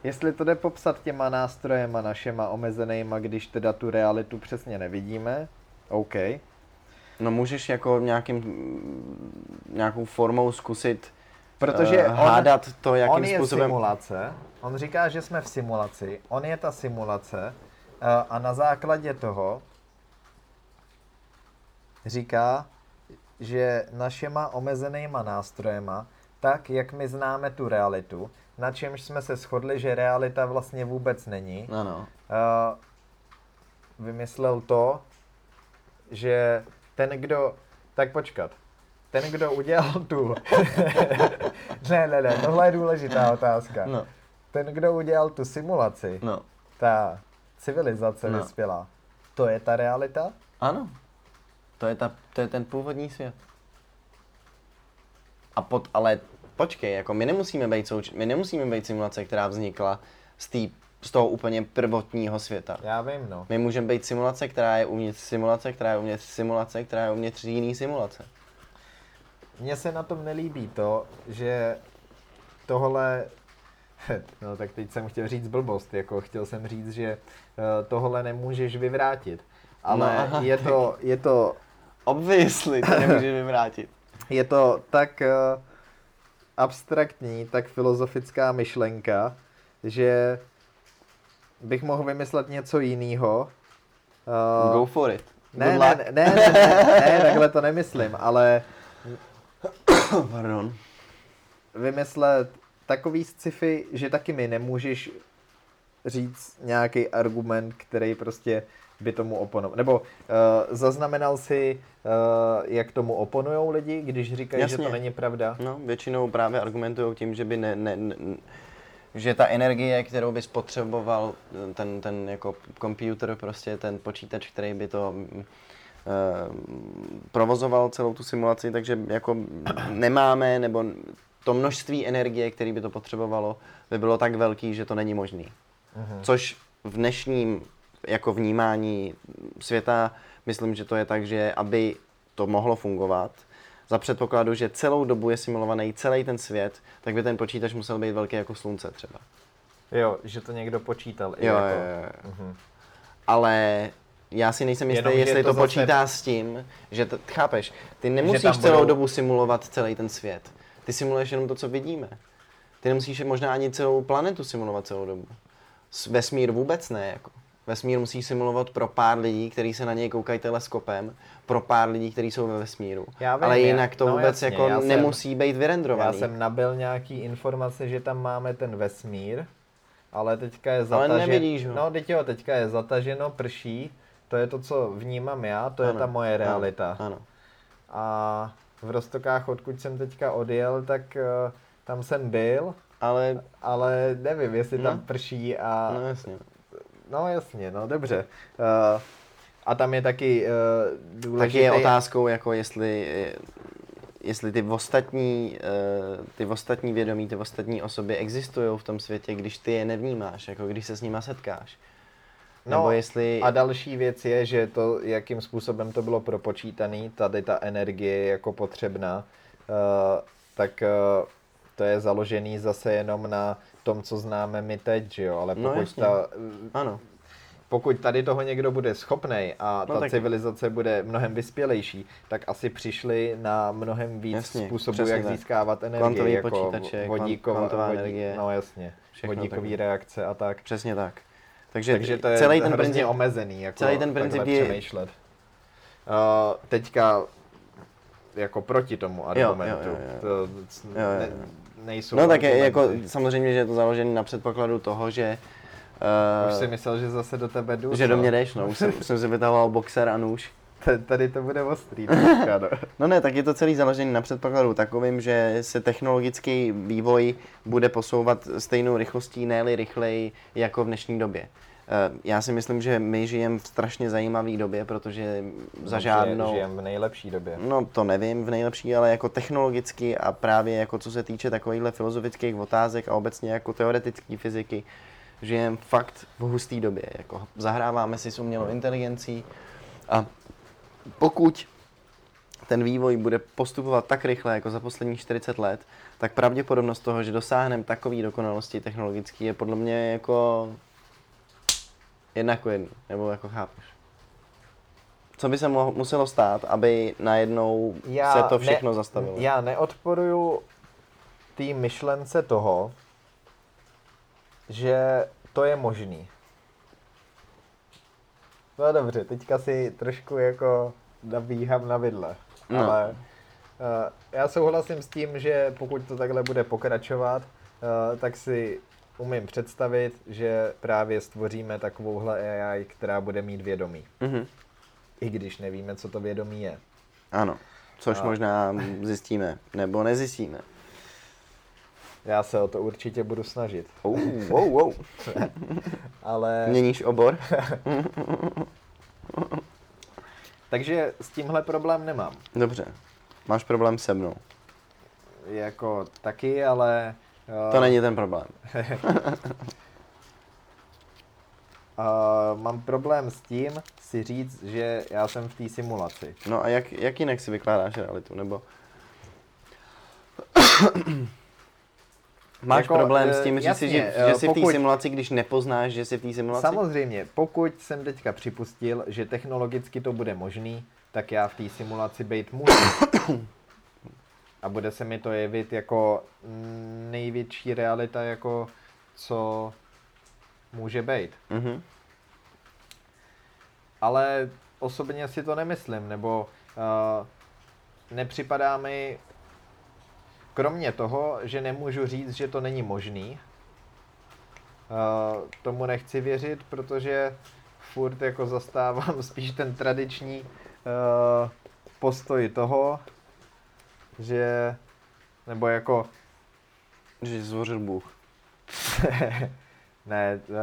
Jestli to jde popsat těma nástrojema našima omezenýma, když teda tu realitu přesně nevidíme, OK. No můžeš jako nějakým, nějakou formou zkusit Protože eh, on- hádat to, jakým on je způsobem... simulace, on říká, že jsme v simulaci, on je ta simulace eh, a na základě toho říká, že našima omezenýma nástrojema, tak jak my známe tu realitu, na čemž jsme se shodli, že realita vlastně vůbec není, Ano. eh, vymyslel to, že ten, kdo... Tak počkat. Ten, kdo udělal tu... ne, ne, ne, tohle je důležitá otázka. No, Ten, kdo udělal tu simulaci, no. ta civilizace No. vyspělá, to je ta realita? Ano. To je, ta, to je ten původní svět. A pod, ale počkej, jako my nemusíme být souč- my nemusíme být simulace, která vznikla z, tý, z toho úplně prvotního světa. Já vím, no. My můžeme být simulace, která je uvnitř simulace, která je uvnitř simulace, která je uvnitř jiný simulace. Mně se na tom nelíbí to, že tohle, no tak teď jsem chtěl říct blbost, jako chtěl jsem říct, že eh, tohle nemůžeš vyvrátit. Ale No, aha, je, to, je, to, Obviously, to nemůžeš vyvrátit. je to tak eh, abstraktní, tak filozofická myšlenka, že bych mohl vymyslet něco jiného. Go for it. ne, ne, ne, ne, ne, ne, ne, takhle to nemyslím, ale Pardon. vymyslet takový sci-fi, že taky mi nemůžeš říct nějaký argument, který prostě by tomu oponoval. Nebo uh, zaznamenal si, uh, jak tomu oponují lidi, když říkají, že Jasně. to není pravda? No, většinou právě argumentují tím, že by ne, ne, ne, že ta energie, kterou by spotřeboval ten, ten jako computer, prostě ten počítač, který by to mm, eh, provozoval celou tu simulaci, takže jako nemáme, nebo to množství energie, který by to potřebovalo, by bylo tak velký, že to není možný. Mhm. Což v dnešním jako vnímání světa, myslím, že to je tak, že aby to mohlo fungovat, za předpokladu, že celou dobu je simulovaný celý ten svět, tak by ten počítač musel být velký jako slunce třeba. Jo, že to někdo počítal. i Jo, jako. jo, jo. Mhm. Ale já si nejsem jistý, Jenom, jestli to to, zase- počítá s tím, že to, chápeš, ty nemusíš celou budou- dobu simulovat celý ten svět. Ty simuluješ jenom to, co vidíme. Ty nemusíš možná ani celou planetu simulovat celou dobu. Vesmír vůbec ne, jako. Vesmír musíš simulovat pro pár lidí, kteří se na něj koukají teleskopem, pro pár lidí, kteří jsou ve vesmíru. Já vím, Ale já- jinak to no vůbec jasně, jako já jsem- nemusí být Já vyrendrovaný. jsem nabil nějaký informace, že tam máme ten vesmír, ale teďka je Ale zataženo. nevidíš ho. No, teď jo, teďka je zataženo, prší, to je to, co vnímám já, to je Ano, ta moje ano, realita. Ano. A v Rostokách, odkud jsem teďka odjel, tak uh, tam jsem byl, Ale, ale nevím, jestli tam No. prší a... no jasně. No jasně, no dobře. Uh, a tam je taky uh, důležitý... Taky je otázkou, jako jestli, jestli ty ostatní, eh, ty ostatní vědomí, ty ostatní osoby existují v tom světě, když ty je nevnímáš, jako když se s nima setkáš. No, Nebo jestli... A další věc je, že to, jakým způsobem to bylo propočítané, tady ta energie je jako potřebná, uh, tak uh, to je založený zase jenom na tom, co známe my teď, že jo, ale No, pokud, jasně. ta, Ano, pokud tady toho někdo bude schopnej a No, ta tak- civilizace bude mnohem vyspělejší, tak asi přišli na mnohem víc Jasně, způsobů, jak tak. získávat energii, Kvantový jako počítače, vodíková, kvantová vodí, energie. no jasně, takhle. reakce a tak. přesně tak. Takže, Takže to je celý ten princip, omezený, jako celý ten princip je- přemýšlet. Uh, teďka jako proti tomu argumentu. jo, jo, jo. To, Jo, ne, jo, jo. Nejsou No tak je, jako samozřejmě, že je to založené na předpokladu toho, že Už uh, si myslel, že zase do tebe jdu. že co? do mě jdeš, no, už jsem, už jsem si vytahoval boxer a nůž. Tady to bude ostrý teďka, no. No ne, tak je to celý založený na předpokladu takovým, že se technologický vývoj bude posouvat stejnou rychlostí, ne rychleji jako v dnešní době. Eh, Já si myslím, že my žijeme v strašně zajímavé době, protože za žádnou... Žijem v nejlepší době. No to nevím v nejlepší, ale jako technologicky a právě jako co se týče takovýchhle filozofických otázek a obecně jako teoretické fyziky, žijeme fakt v husté době. Jako zahráváme si s umělou inteligencí a pokud ten vývoj bude postupovat tak rychle jako za posledních 40 let, tak pravděpodobnost toho, že dosáhneme takové dokonalosti technologické je podle mě jako jedna jako jedna, nebo jako chápeš. Co by se mo- muselo stát, aby najednou se to všechno ne, zastavilo? Já neodporuju té myšlence toho, že to je možný. No dobře, teďka si trošku jako nabíhám na vidle. No. Ale uh, já souhlasím s tím, že pokud to takhle bude pokračovat, uh, tak si umím představit, že právě stvoříme takovouhle AI, která bude mít vědomí. Mhm. I když nevíme, co to vědomí je. Ano, což A- možná zjistíme, nebo nezjistíme. Já se o to určitě budu snažit. Oh, wow, wow. Ale... Měníš obor? Takže s tímhle problém nemám. Dobře. Máš problém se mnou. Jako taky, ale... To není ten problém. Uh, mám problém s tím si říct, že já jsem v té simulaci. No a jak, jak jinak si vykládáš realitu, nebo? Máš Jako, problém eh, s tím, říct si, jasně, že, eh, že jsi v té pokud- simulaci, když nepoznáš, že jsi v té simulaci? Samozřejmě, pokud jsem teďka připustil, že technologicky to bude možný, tak já v té simulaci být můžu. A bude se mi to jevit jako největší realita, jako co může být. Mhm. ale osobně si to nemyslím, nebo uh, nepřipadá mi, kromě toho, že nemůžu říct, že to není možný, uh, tomu nechci věřit, protože furt jako zastávám spíš ten tradiční uh, postoj toho, že, nebo jako Že zvořil Bůh. ne, uh,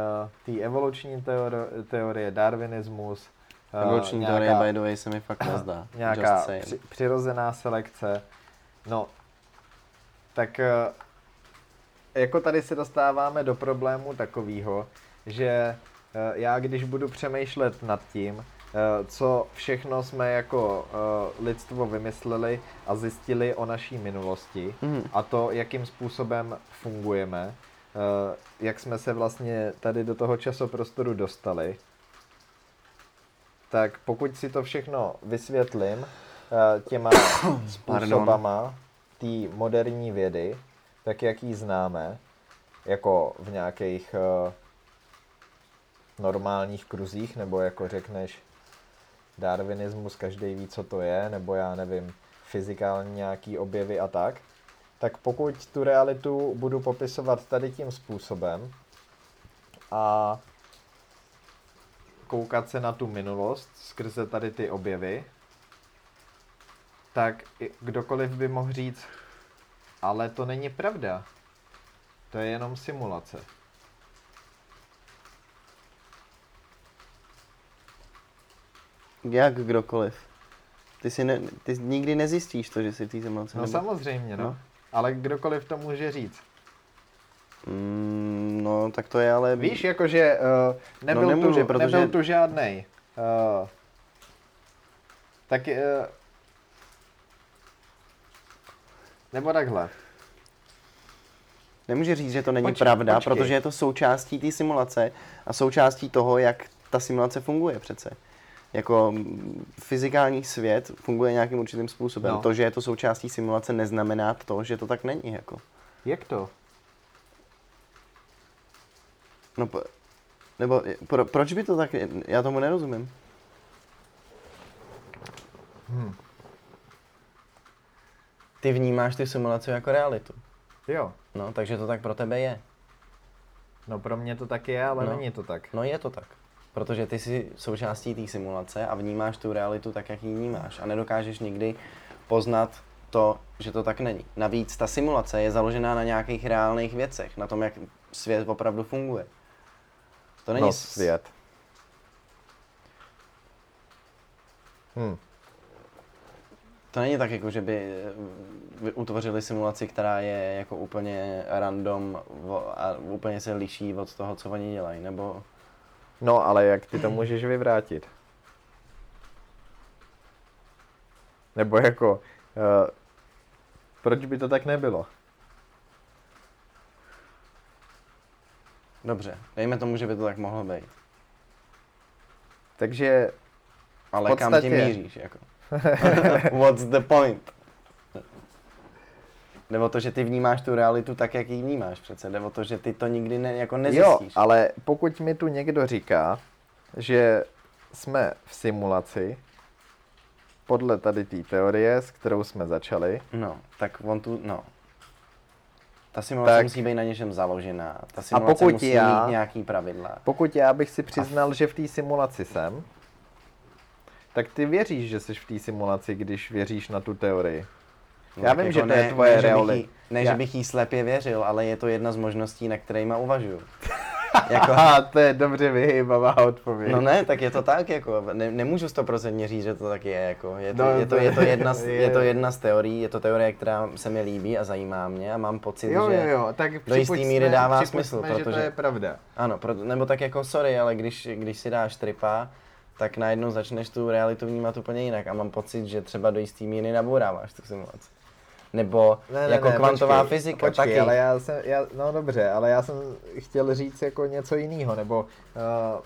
ty evoluční teorie, teorie darwinismus, uh, Evoluční teorie, by the way, se mi fakt nezdá. nějaká při, přirozená selekce. No, tak eh, jako tady se dostáváme do problému takového, že eh, já když budu přemýšlet nad tím, eh, co všechno jsme jako eh, lidstvo vymysleli a zjistili o naší minulosti Mhm. a to, jakým způsobem fungujeme, eh, jak jsme se vlastně tady do toho časoprostoru dostali, tak pokud si to všechno vysvětlím eh, těma způsobama té moderní vědy, tak jak ji známe, jako v nějakých eh, normálních kruzích, nebo jako řekneš darwinismus, každý ví, co to je, nebo já nevím, fyzikální nějaký objevy a tak, tak pokud tu realitu budu popisovat tady tím způsobem a koukat se na tu minulost skrze tady ty objevy, tak kdokoliv by mohl říct, ale to není pravda. To je jenom simulace. Jak kdokoliv. Ty, si ne, ty nikdy nezjistíš to, že jsi v té. No nebo- samozřejmě, no. No. Ale kdokoliv to může říct. Mm, no, tak to je ale... Víš, jakože uh, nebyl, No nemůže, tu, protože- nebyl tu žádnej. Uh, tak uh, nebo takhle. Nemůže říct, že to není Počkej, pravda, počkej. protože je to součástí té simulace a součástí toho, jak ta simulace funguje přece. Jako fyzikální svět funguje nějakým určitým způsobem. No. To, že je to součástí simulace, neznamená to, že to tak není. Jako. Jak to? No, po, nebo pro, proč by to tak, já tomu nerozumím. Hm. Ty vnímáš ty simulaci jako realitu. Jo. No, takže to tak pro tebe je. No pro mě to tak je, ale No. není to tak. No je to tak. Protože ty jsi součástí té simulace a vnímáš tu realitu tak, jak ji vnímáš. A nedokážeš nikdy poznat to, že to tak není. Navíc ta simulace je založená na nějakých reálných věcech, na tom, jak svět opravdu funguje. To není No, svět. Hm. To není tak, jako že by eh, utvořili simulaci, která je jako úplně random a úplně se liší od toho, co oni dělají, nebo... No, ale jak ty to můžeš vyvrátit? Nebo jako, uh, proč by to tak nebylo? Dobře, dejme tomu, že by to tak mohlo být. Takže Ale V kam podstatě- tím míříš, jako? What's the point? Jde o to, že ty vnímáš tu realitu tak, jak ji vnímáš přece. Jde o to, že ty to nikdy ne, jako jo, nezjistíš. ale pokud mi tu někdo říká, že jsme v simulaci, podle tady té teorie, s kterou jsme začali, No, tak on tu, no. Ta simulace Tak. musí být na něčem založená. Ta simulace pokud musí já- mít nějaký pravidla. pokud já bych si přiznal, že v té simulaci jsem, tak ty věříš, že jsi v té simulaci, když věříš na tu teorii. No, Já vím, jako že to je tvoje ne, že realita. jí- Ne, Já- že bych jí slepě věřil, ale je to jedna z možností, na kterýma uvažuju. jako, Aha, to je dobře vyhýbavá odpověď. no ne, tak je to tak, jako, ne, nemůžu stoprocentně říct, že to tak je, jako, je to, No, je to, je to, je- jedna, z, je- to jedna z teorií, je to teorie, která se mi líbí a zajímá mě a mám pocit, jo, že... jo, jo, tak do jistý míry dává smysl, že to protože- je pravda. Ano, pro, nebo tak jako sorry, ale když, když si dáš tripa, tak najednou začneš tu realitu vnímat úplně jinak a mám pocit, že třeba do jistý míry nabouráváš tu simulaci. Nebo jako kvantová počkej, fyzika počkej, taky. ale já jsem, já, no dobře, ale já jsem chtěl říct jako něco jiného, nebo uh,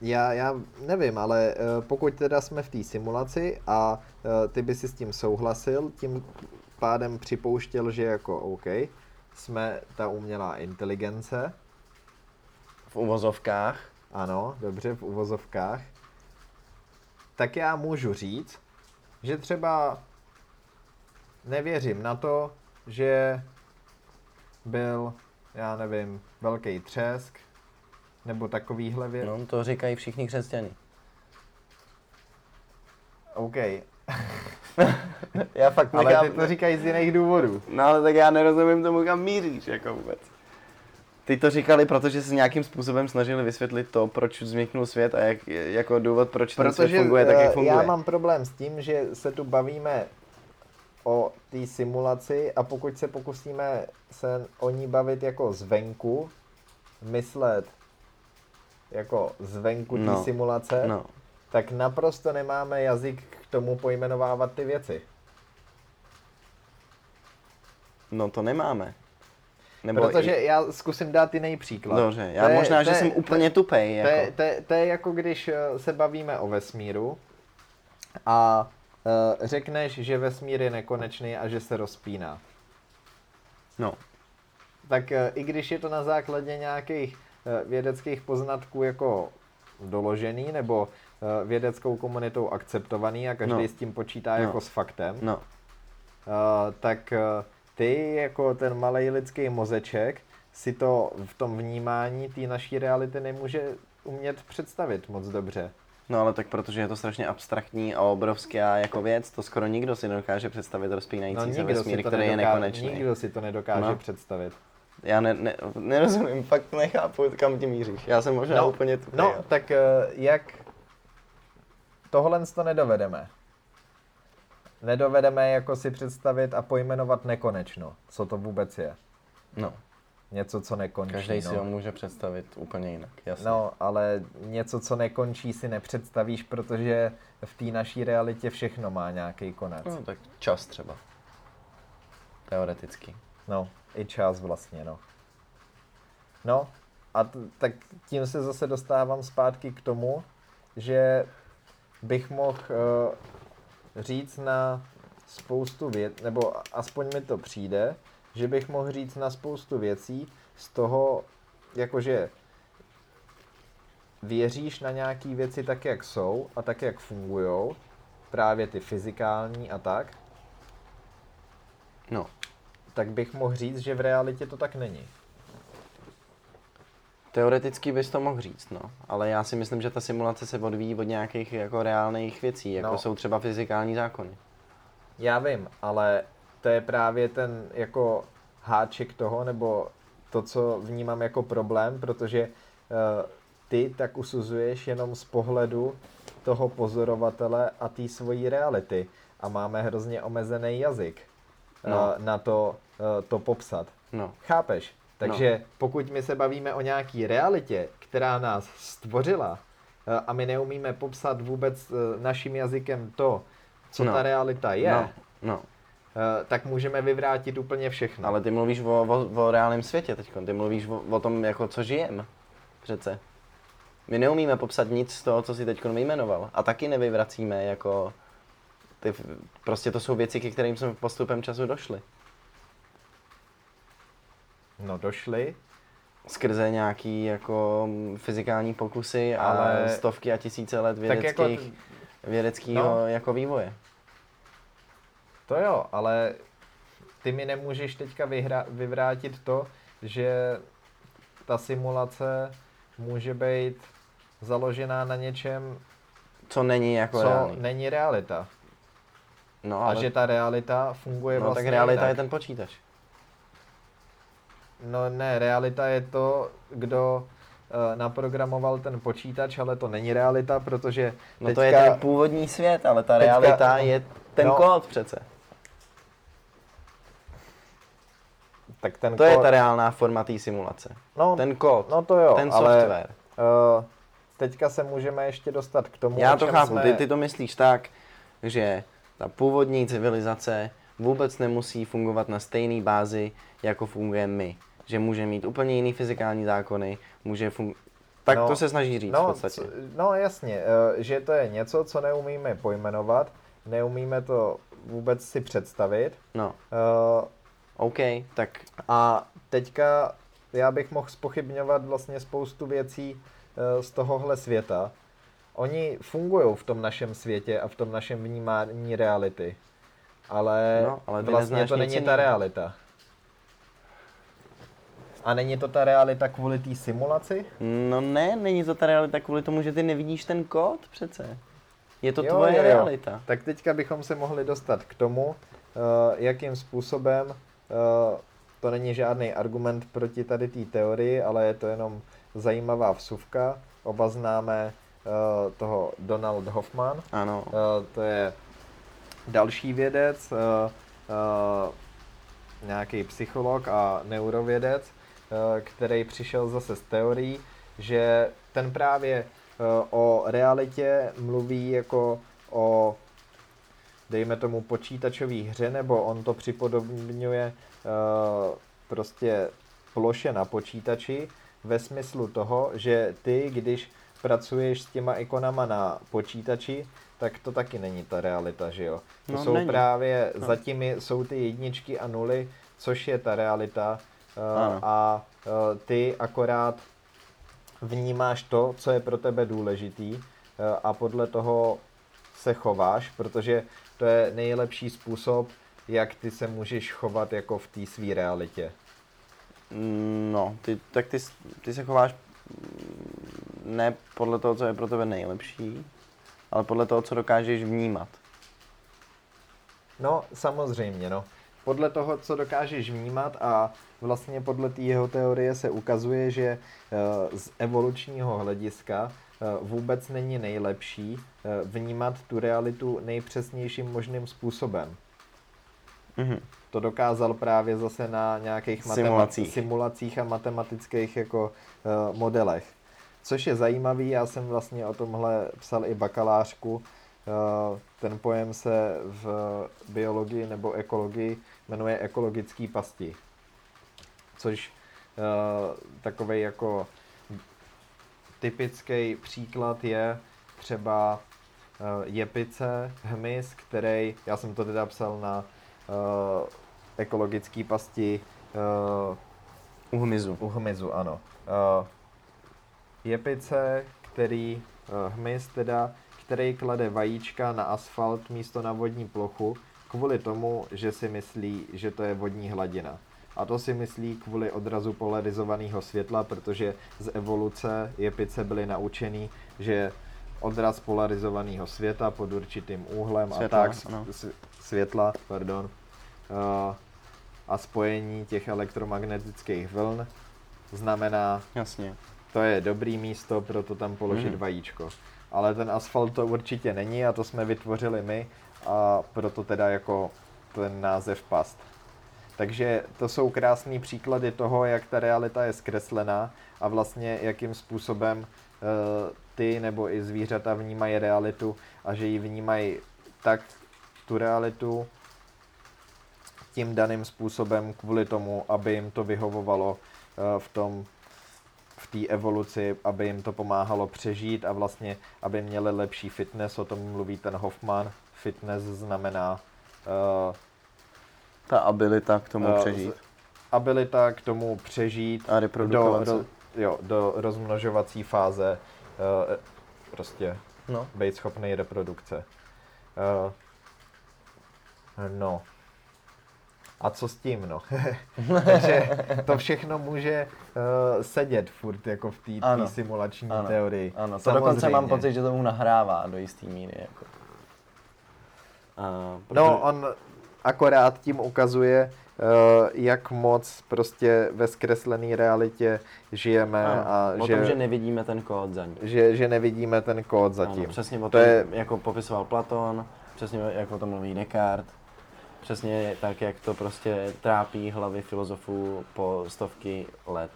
já, já nevím, ale uh, pokud teda jsme v té simulaci a uh, ty by si s tím souhlasil, tím pádem připouštěl, že jako OK, jsme ta umělá inteligence, V uvozovkách. ano, dobře, v uvozovkách, tak já můžu říct, že třeba nevěřím na to, že byl, já nevím, velký třesk, nebo takovýhle věc. No, to říkají všichni křesťani. OK, Já fakt ale ty to říkají z jiných důvodů. No ale tak já nerozumím tomu, kam míříš, jako vůbec. Ty to říkali, protože se nějakým způsobem snažili vysvětlit to, proč vzniknul svět a jak, jako důvod, proč ten svět Protože funguje tak, jak eh, funguje. já mám problém s tím, že se tu bavíme o té simulaci a pokud se pokusíme se o ní bavit jako zvenku, myslet jako zvenku té No, simulace, No, tak naprosto nemáme jazyk k tomu pojmenovávat ty věci. no to nemáme. Nebo Protože i, já zkusím dát jiný příklad. Dobře, já To je- možná, to že je- jsem úplně tupej, To je, jako. to, je, to je jako když eh, se bavíme o vesmíru a uh, řekneš, že vesmír je nekonečný a že se rozpíná. No, Tak eh, i když je to na základě nějakých eh, vědeckých poznatků jako doložený nebo eh, vědeckou komunitou akceptovaný a každý No. s tím počítá No. jako s faktem, no. eh, tak eh, ty jako ten malý lidský mozeček si to v tom vnímání té naší reality nemůže umět představit moc dobře. No ale tak protože je to strašně abstraktní a obrovská jako věc, to skoro nikdo si nedokáže představit rozpínající No, se vesmír, který je nedoká- nekonečný. nikdo si to nedokáže No. představit. Já ne, ne, nerozumím, fakt nechápu, kam tím míříš. Já jsem možná No, úplně tupý. No, tak eh, jak tohle to nedovedeme. Nedovedeme jako si představit a pojmenovat nekonečno, co to vůbec je. no. Něco, co nekončí. Každý si no. ho může představit úplně jinak, jasně. no, ale něco, co nekončí, si nepředstavíš, protože v té naší realitě všechno má nějaký konec. no tak čas třeba. Teoreticky. No, i čas vlastně, no. No, a t- tak tím se zase dostávám zpátky k tomu, že bych mohl uh, říct na spoustu věc, nebo aspoň mi to přijde, že bych mohl říct na spoustu věcí z toho, jakože věříš na nějaký věci tak, jak jsou a tak, jak fungují, právě ty fyzikální a tak, No, tak bych mohl říct, že v realitě to tak není. Teoreticky bys to mohl říct, no. Ale já si myslím, že ta simulace se odvíjí od nějakých jako reálných věcí, jako No. jsou třeba fyzikální zákony. Já vím, ale to je právě ten jako háček toho, nebo to, co vnímám jako problém, protože uh, ty tak usuzuješ jenom z pohledu toho pozorovatele a té svojí reality. A máme hrozně omezený jazyk No. uh, na to, uh, to popsat. No. Chápeš? Takže pokud my se bavíme o nějaký realitě, která nás stvořila eh, a my neumíme popsat vůbec eh, naším jazykem to, co No. ta realita je, No, no. eh, tak můžeme vyvrátit úplně všechno. Ale ty mluvíš o, o, o reálném světě teď. Ty mluvíš o, o tom, jako co žijem. Přece. My neumíme popsat nic z toho, co si teď vyjmenoval. A taky nevyvracíme jako... Ty, prostě to jsou věci, ke kterým jsme postupem času došli. No došli, Skrze nějaký jako fyzikální pokusy a Ale- stovky a tisíce let tak vědeckých, jako vědeckého No. jako vývoje. to jo, ale ty mi nemůžeš teďka vyhra- vyvrátit to, že ta simulace může být založená na něčem, Co není jako co reálný. není realita. No, A ale, že ta realita funguje no, vlastně tak realita jinak. je ten počítač. No ne, realita je to, kdo uh, naprogramoval ten počítač, ale to není realita, protože No teďka, to je ten původní svět, ale ta teďka- realita je ten no. kód přece. tak ten To je kód- ta reálná forma té simulace. no, Ten kód, no to jo, ten ale software. uh, teďka se můžeme ještě dostat k tomu, Já to chápu, jsme... ty, ty to myslíš tak, že ta původní civilizace vůbec nemusí fungovat na stejné bázi, jako fungujeme my. Že může mít úplně jiný fyzikální zákony, může fun... Tak No, to se snaží říct v no, podstatě. co- no jasně, uh, že to je něco, co neumíme pojmenovat, neumíme to vůbec si představit. No, Uh, OK, tak A teďka já bych mohl spochybňovat vlastně spoustu věcí eh, z tohohle světa. Oni fungují v tom našem světě a v tom našem vnímání reality. Ale, No, ale vlastně to není ta realita. A není to ta realita kvůli té simulaci? no ne, není to ta realita kvůli tomu, že ty nevidíš ten kód přece. Je to Jo, tvoje jo, jo. realita. Tak teďka bychom se mohli dostat k tomu, eh, jakým způsobem, eh, to není žádný argument proti tady té teorii, ale je to jenom zajímavá vsuvka. Oba známe eh, toho Donald Hoffman, Ano, Eh, to je další vědec, eh, eh, nějaký psycholog a neurovědec, který přišel zase s teorií, že ten právě eh, o realitě mluví jako o dejme tomu počítačové hře, nebo on to připodobňuje eh, prostě ploše na počítači ve smyslu toho, že ty, když pracuješ s těma ikonama na počítači, tak to taky není ta realita, že jo? To No, jsou není. právě, No. zatím jsou ty jedničky a nuly, což je ta realita eh, Ano. a eh, ty akorát vnímáš to, co je pro tebe důležitý eh, a podle toho se chováš, protože to je nejlepší způsob, jak ty se můžeš chovat jako v té své realitě. no, ty, tak ty, ty se chováš mm, ne podle toho, co je pro tebe nejlepší, ale podle toho, co dokážeš vnímat. No, samozřejmě, no. Podle toho, co dokážeš vnímat a vlastně podle té jeho teorie se ukazuje, že eh, z evolučního hlediska eh, vůbec není nejlepší eh, vnímat tu realitu nejpřesnějším možným způsobem. Mhm. To dokázal právě zase na nějakých matema- Simulacích. simulacích a matematických jako uh, modelech. Což je zajímavý, já jsem vlastně o tomhle psal i bakalářku. Uh, ten pojem se v biologii nebo ekologii jmenuje ekologický pasti. Což uh, takový jako typický příklad je třeba uh, jepice, hmyz, který, já jsem to teda psal na uh, ekologický pasti uh, U hmyzu. u hmyzu, ano. Uh, jepice, který, uh, hmyz teda, který klade vajíčka na asfalt místo na vodní plochu, kvůli tomu, že si myslí, že to je vodní hladina. A to si myslí kvůli odrazu polarizovaného světla, protože z evoluce jepice byly naučený, že odraz polarizovaného světa pod určitým úhlem Světla, a tak, ano. světla, pardon, uh, a spojení těch elektromagnetických vln znamená, Jasně. to je dobrý místo, proto tam položit Mhm. vajíčko. Ale ten asfalt to určitě není a to jsme vytvořili my a proto teda jako ten název past. Takže to jsou krásný příklady toho, jak ta realita je zkreslená a vlastně jakým způsobem eh, ty nebo i zvířata vnímají realitu a že ji vnímají tak tu realitu tím daným způsobem kvůli tomu, aby jim to vyhovovalo eh, v tom v té evoluci, aby jim to pomáhalo přežít a vlastně, aby měli lepší fitness, o tom mluví ten Hoffman. Fitness znamená uh, Ta abilita k tomu Eh, přežít. abilita k tomu přežít A do, reprodukovat do, jo, do rozmnožovací fáze, uh, prostě No. být schopný reprodukce. Uh, no. A co s tím, no? Takže to všechno může uh, sedět furt jako v té simulační Ano. teorii. Ano, to dokonce mám Samozřejmě. pocit, že tomu nahrává do jistý míry. Jako. A, No, on akorát tím ukazuje, uh, jak moc prostě ve zkreslené realitě žijeme ano, a o že, tom, že nevidíme ten kód za ní. že, že nevidíme ten kód zatím. Ano, přesně o to tom, je, jako popisoval Platon, přesně jak o tom mluví Descartes, přesně tak, jak to prostě trápí hlavy filozofů po stovky let.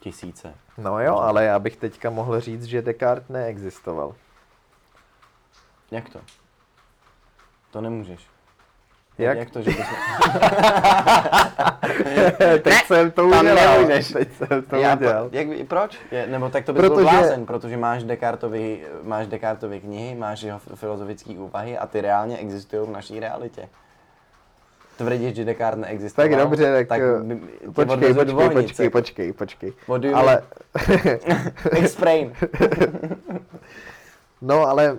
Tisíce. no jo, ale já bych teďka mohl říct, že Descartes neexistoval. Jak to? To nemůžeš. Jak? Jak to, že bys... Teď jsem to tam udělal. nemůžeš. Teď jsem to Já, udělal. jak, proč? Je, nebo tak to bys Protože- byl blázen, protože máš Descartovy, máš Descartovy knihy, máš jeho filozofické úvahy a ty reálně existují v naší realitě. Tvrdíš, že Descartes neexistoval? Tak dobře, tak, tak eh, Počkej, počkej, počkej, počkej, počkej. Ale, Explain. no ale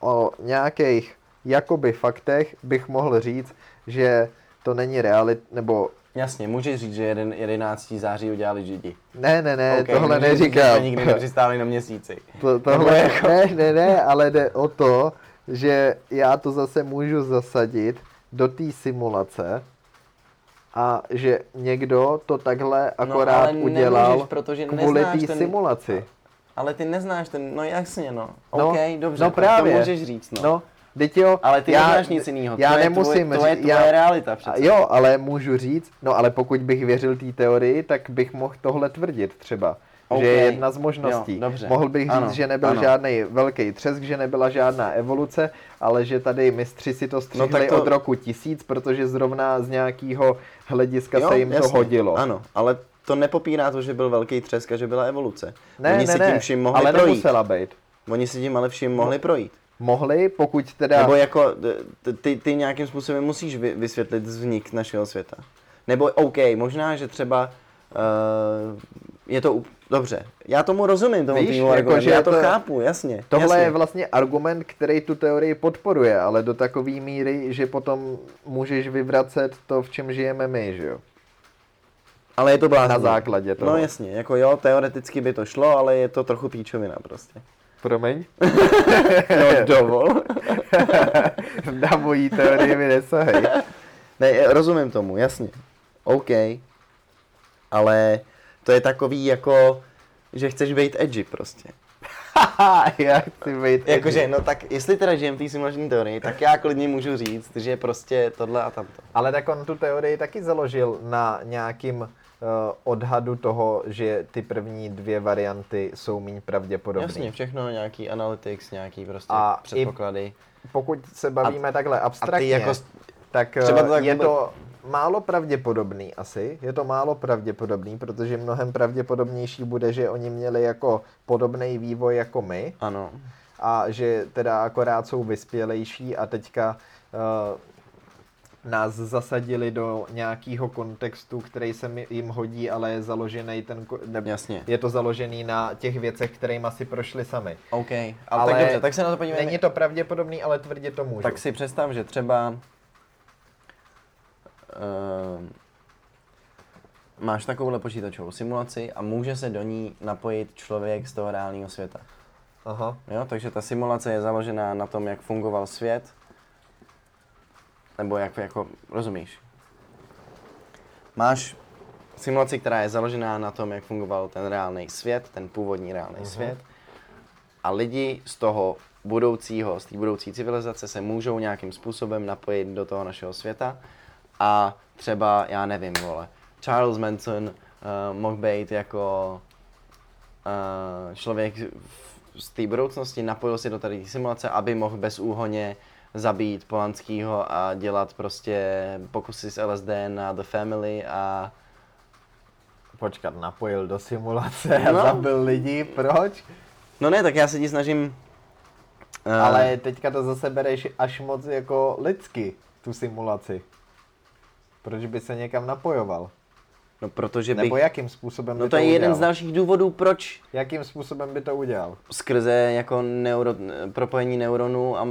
o nějakých jakoby faktech bych mohl říct, že to není realit, nebo Jasně, můžeš říct, že jeden, 11. září udělali Židi. ne, ne, ne, Ok, tohle říct, neříkám. jsme nikdy nepřistáli na měsíci. To, tohle, jako- ne, ne, ne, ale jde o to, že já to zase můžu zasadit do té simulace a že někdo to takhle akorát No, udělal nemůžeš, protože kvůli té ten- simulaci. Ale ty neznáš ten, no jasně no. No, OK, dobře, no tak právě. to můžeš říct no. No, teď jo, Ale ty já, neznáš nic jiného. Já to je nemusím tvoje, to je říct- tvoje já- realita přece. Jo, ale můžu říct, no ale pokud bych věřil té teorii, tak bych mohl tohle tvrdit třeba. OK. Že je jedna z možností. Jo, dobře. Mohl bych říct, Ano, že nebyl ano. žádný velký třesk, že nebyla žádná evoluce, ale že tady mistři si to střihli No, tak to- od roku tisíc, protože zrovna z nějakého hlediska Jo, se jim jasně, to hodilo. Ano, ale to nepopírá to, že byl velký třesk a že byla evoluce. Ne, Oni ne, si ne, tím vším mohli ale projít. nemusela být. Oni si tím ale vším mohli projít. Mohli, pokud teda... Nebo jako ty, ty nějakým způsobem musíš vy- vysvětlit vznik našeho světa. Nebo OK, možná, že třeba uh, je to dobře. Já tomu rozumím, tomu Víš, jako, argumentu, že já to, to- chápu, jasně. Tohle jasně. je vlastně argument, který tu teorii podporuje, ale do takové míry, že potom můžeš vyvracet to, v čem žijeme my, že jo? Ale je to bláznivé. Na základě toho. No jasně, jako jo, teoreticky by to šlo, ale je to trochu píčovina prostě. Promiň? No dovol. Na mojí teorii mi nesahej. ne, rozumím tomu, jasně. OK. Ale to je takový jako, že chceš být edgy prostě. já chci být Jakože, no tak jestli teda žijem v té simulační teorii, tak já klidně můžu říct, že prostě tohle a tamto. Ale tak on tu teorii taky založil na nějakým odhadu toho, že ty první dvě varianty jsou méně pravděpodobné. Jasně, všechno, nějaký analytics, nějaký prostě A předpoklady. Pokud se bavíme takhle abstraktně, jako- tak, třeba třeba to tak je vůbec- to málo pravděpodobný asi. Je to málo pravděpodobný, protože mnohem pravděpodobnější bude, že oni měli jako podobný vývoj jako my Ano. a že teda akorát jsou vyspělejší a teďka uh, nás zasadili do nějakého kontextu, který se jim hodí, ale je založený ten, ne, Jasně. je to založený na těch věcech, kterými si prošli sami. OK, ale, Ale tak dobře, tak se na to podívejme. Není to pravděpodobný, ale tvrdě to můžu. Tak si představ, že třeba uh, máš takovouhle počítačovou simulaci a může se do ní napojit člověk z toho reálného světa. Aha. Jo, takže ta simulace je založená na tom, jak fungoval svět, nebo jak, jako, rozumíš? Máš simulaci, která je založená na tom, jak fungoval ten reálný svět, ten původní reálný uh-huh. svět. A lidi z toho budoucího, z té budoucí civilizace se můžou nějakým způsobem napojit do toho našeho světa a třeba, já nevím, vole, Charles Manson uh, mohl být jako uh, člověk z té budoucnosti, napojil se do tady simulace, aby mohl bezúhoně zabít Polanskýho a dělat prostě pokusy s LSD na The Family a Počkat, napojil do simulace a no. zabil lidi, proč? No ne, tak já se ti snažím... Uh... Ale teďka to zase bereš až moc jako lidsky, tu simulaci. Proč by se někam napojoval? No protože bych... Nebo jakým způsobem No by to je udělal? jeden z dalších důvodů, proč. Jakým způsobem by to udělal? Skrze jako neuro, propojení neuronů a,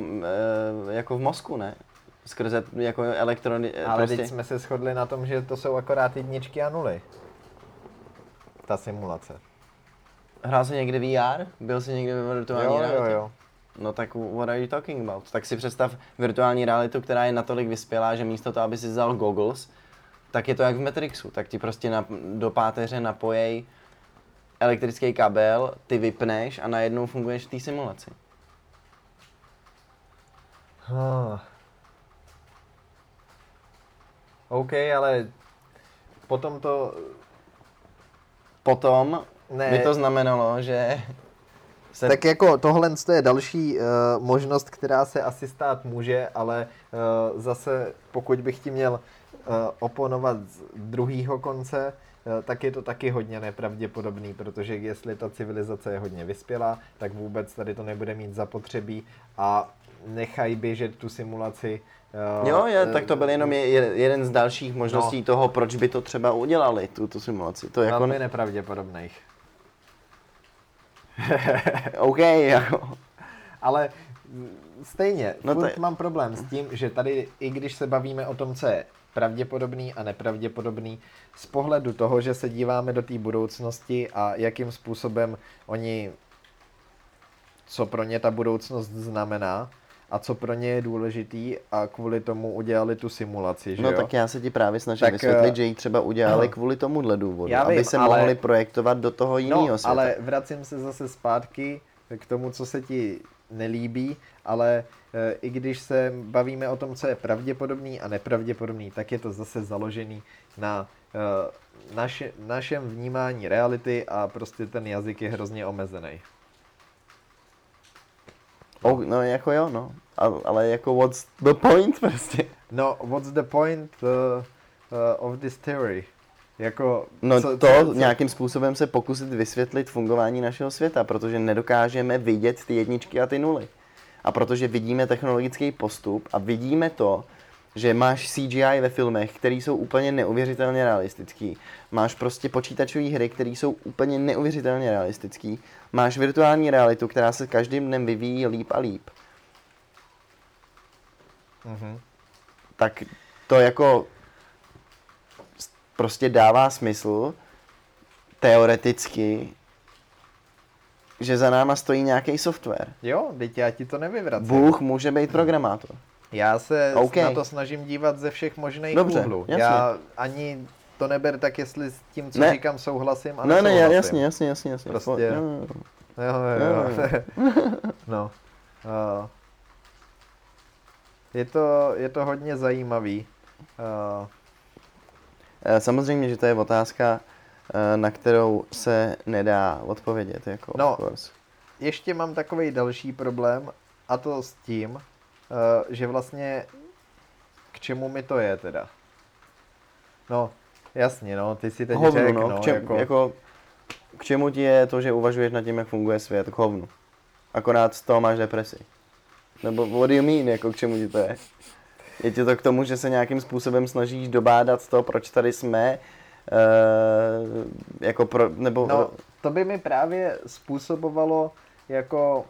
e, jako v mozku, ne? Skrze jako elektrony... Ale prostě... teď jsme se shodli na tom, že to jsou akorát jedničky a nuly. Ta simulace. Hrál jsi někdy VR? Byl jsi někdy ve virtuální jo, realitě? Jo, jo. No tak what are you talking about? Tak si představ virtuální realitu, která je natolik vyspělá, že místo toho, aby si vzal goggles, tak je to jak v Matrixu. Tak ti prostě na, do páteře napojej elektrický kabel, ty vypneš a najednou funguješ v té simulaci. Huh. OK, ale potom to... Potom ne. by to znamenalo, že... Se... Tak jako tohle je další uh, možnost, která se asi stát může, ale uh, zase pokud bych ti měl oponovat z druhého konce, eh, tak je to taky hodně nepravděpodobný, protože jestli ta civilizace je hodně vyspělá, tak vůbec tady to nebude mít zapotřebí a nechají běžet tu simulaci. Eh, jo, je, tak to byl jenom je, jeden z dalších možností no, toho, proč by to třeba udělali, tu, tu simulaci. To je jako ne... nepravděpodobných. OK, jako. Ale stejně, no to mám problém s tím, že tady, i když se bavíme o tom, co je pravděpodobný a nepravděpodobný z pohledu toho, že se díváme do té budoucnosti a jakým způsobem oni, co pro ně ta budoucnost znamená a co pro ně je důležitý a kvůli tomu udělali tu simulaci, že No jo? tak já se ti právě snažím tak, vysvětlit, že ji třeba udělali no. kvůli tomuhle důvodu, já vím, aby se ale, mohli projektovat do toho jiného no, světa. ale vracím se zase zpátky k tomu, co se ti nelíbí, ale i když se bavíme o tom, co je pravděpodobný a nepravděpodobný, tak je to zase založený na e, naše, našem vnímání reality a prostě ten jazyk je hrozně omezený. Oh, no jako jo, no. Ale jako what's the point prostě? No, what's the point uh, uh, of this theory? Jako, no co, to co? nějakým způsobem se pokusit vysvětlit fungování našeho světa, protože nedokážeme vidět ty jedničky a ty nuly. A protože vidíme technologický postup a vidíme to, že máš CGI ve filmech, které jsou úplně neuvěřitelně realistický. Máš prostě počítačové hry, které jsou úplně neuvěřitelně realistický. Máš virtuální realitu, která se každým dnem vyvíjí líp a líp. Mm-hmm. Tak to jako prostě dává smysl teoreticky, že za náma stojí nějaký software. Jo, teď já ti to nevyvracím. Bůh může být programátor. Já se okay. na to snažím dívat ze všech možných Dobře, úhlů. Jasně. Já ani to neber tak, jestli s tím, co ne. říkám, souhlasím a Ne, ne, jasně, jasně, jasně. jasně. Prostě, jo, jo, jo. jo, jo. no. Uh, je, to, je to hodně zajímavý. Uh, samozřejmě, že to je otázka, na kterou se nedá odpovědět. Jako no, ještě mám takový další problém a to s tím, eh, že vlastně k čemu mi to je teda. No, jasně, no, ty si teď hovnu, řek, no, no, k, čem, jako... jako... k čemu ti je to, že uvažuješ nad tím, jak funguje svět, k hovnu. Akorát z toho máš depresi. Nebo what do you mean, jako k čemu ti to je? Je ti to k tomu, že se nějakým způsobem snažíš dobádat to, proč tady jsme, jako pro, nebo... No, to by mi právě způsobovalo jako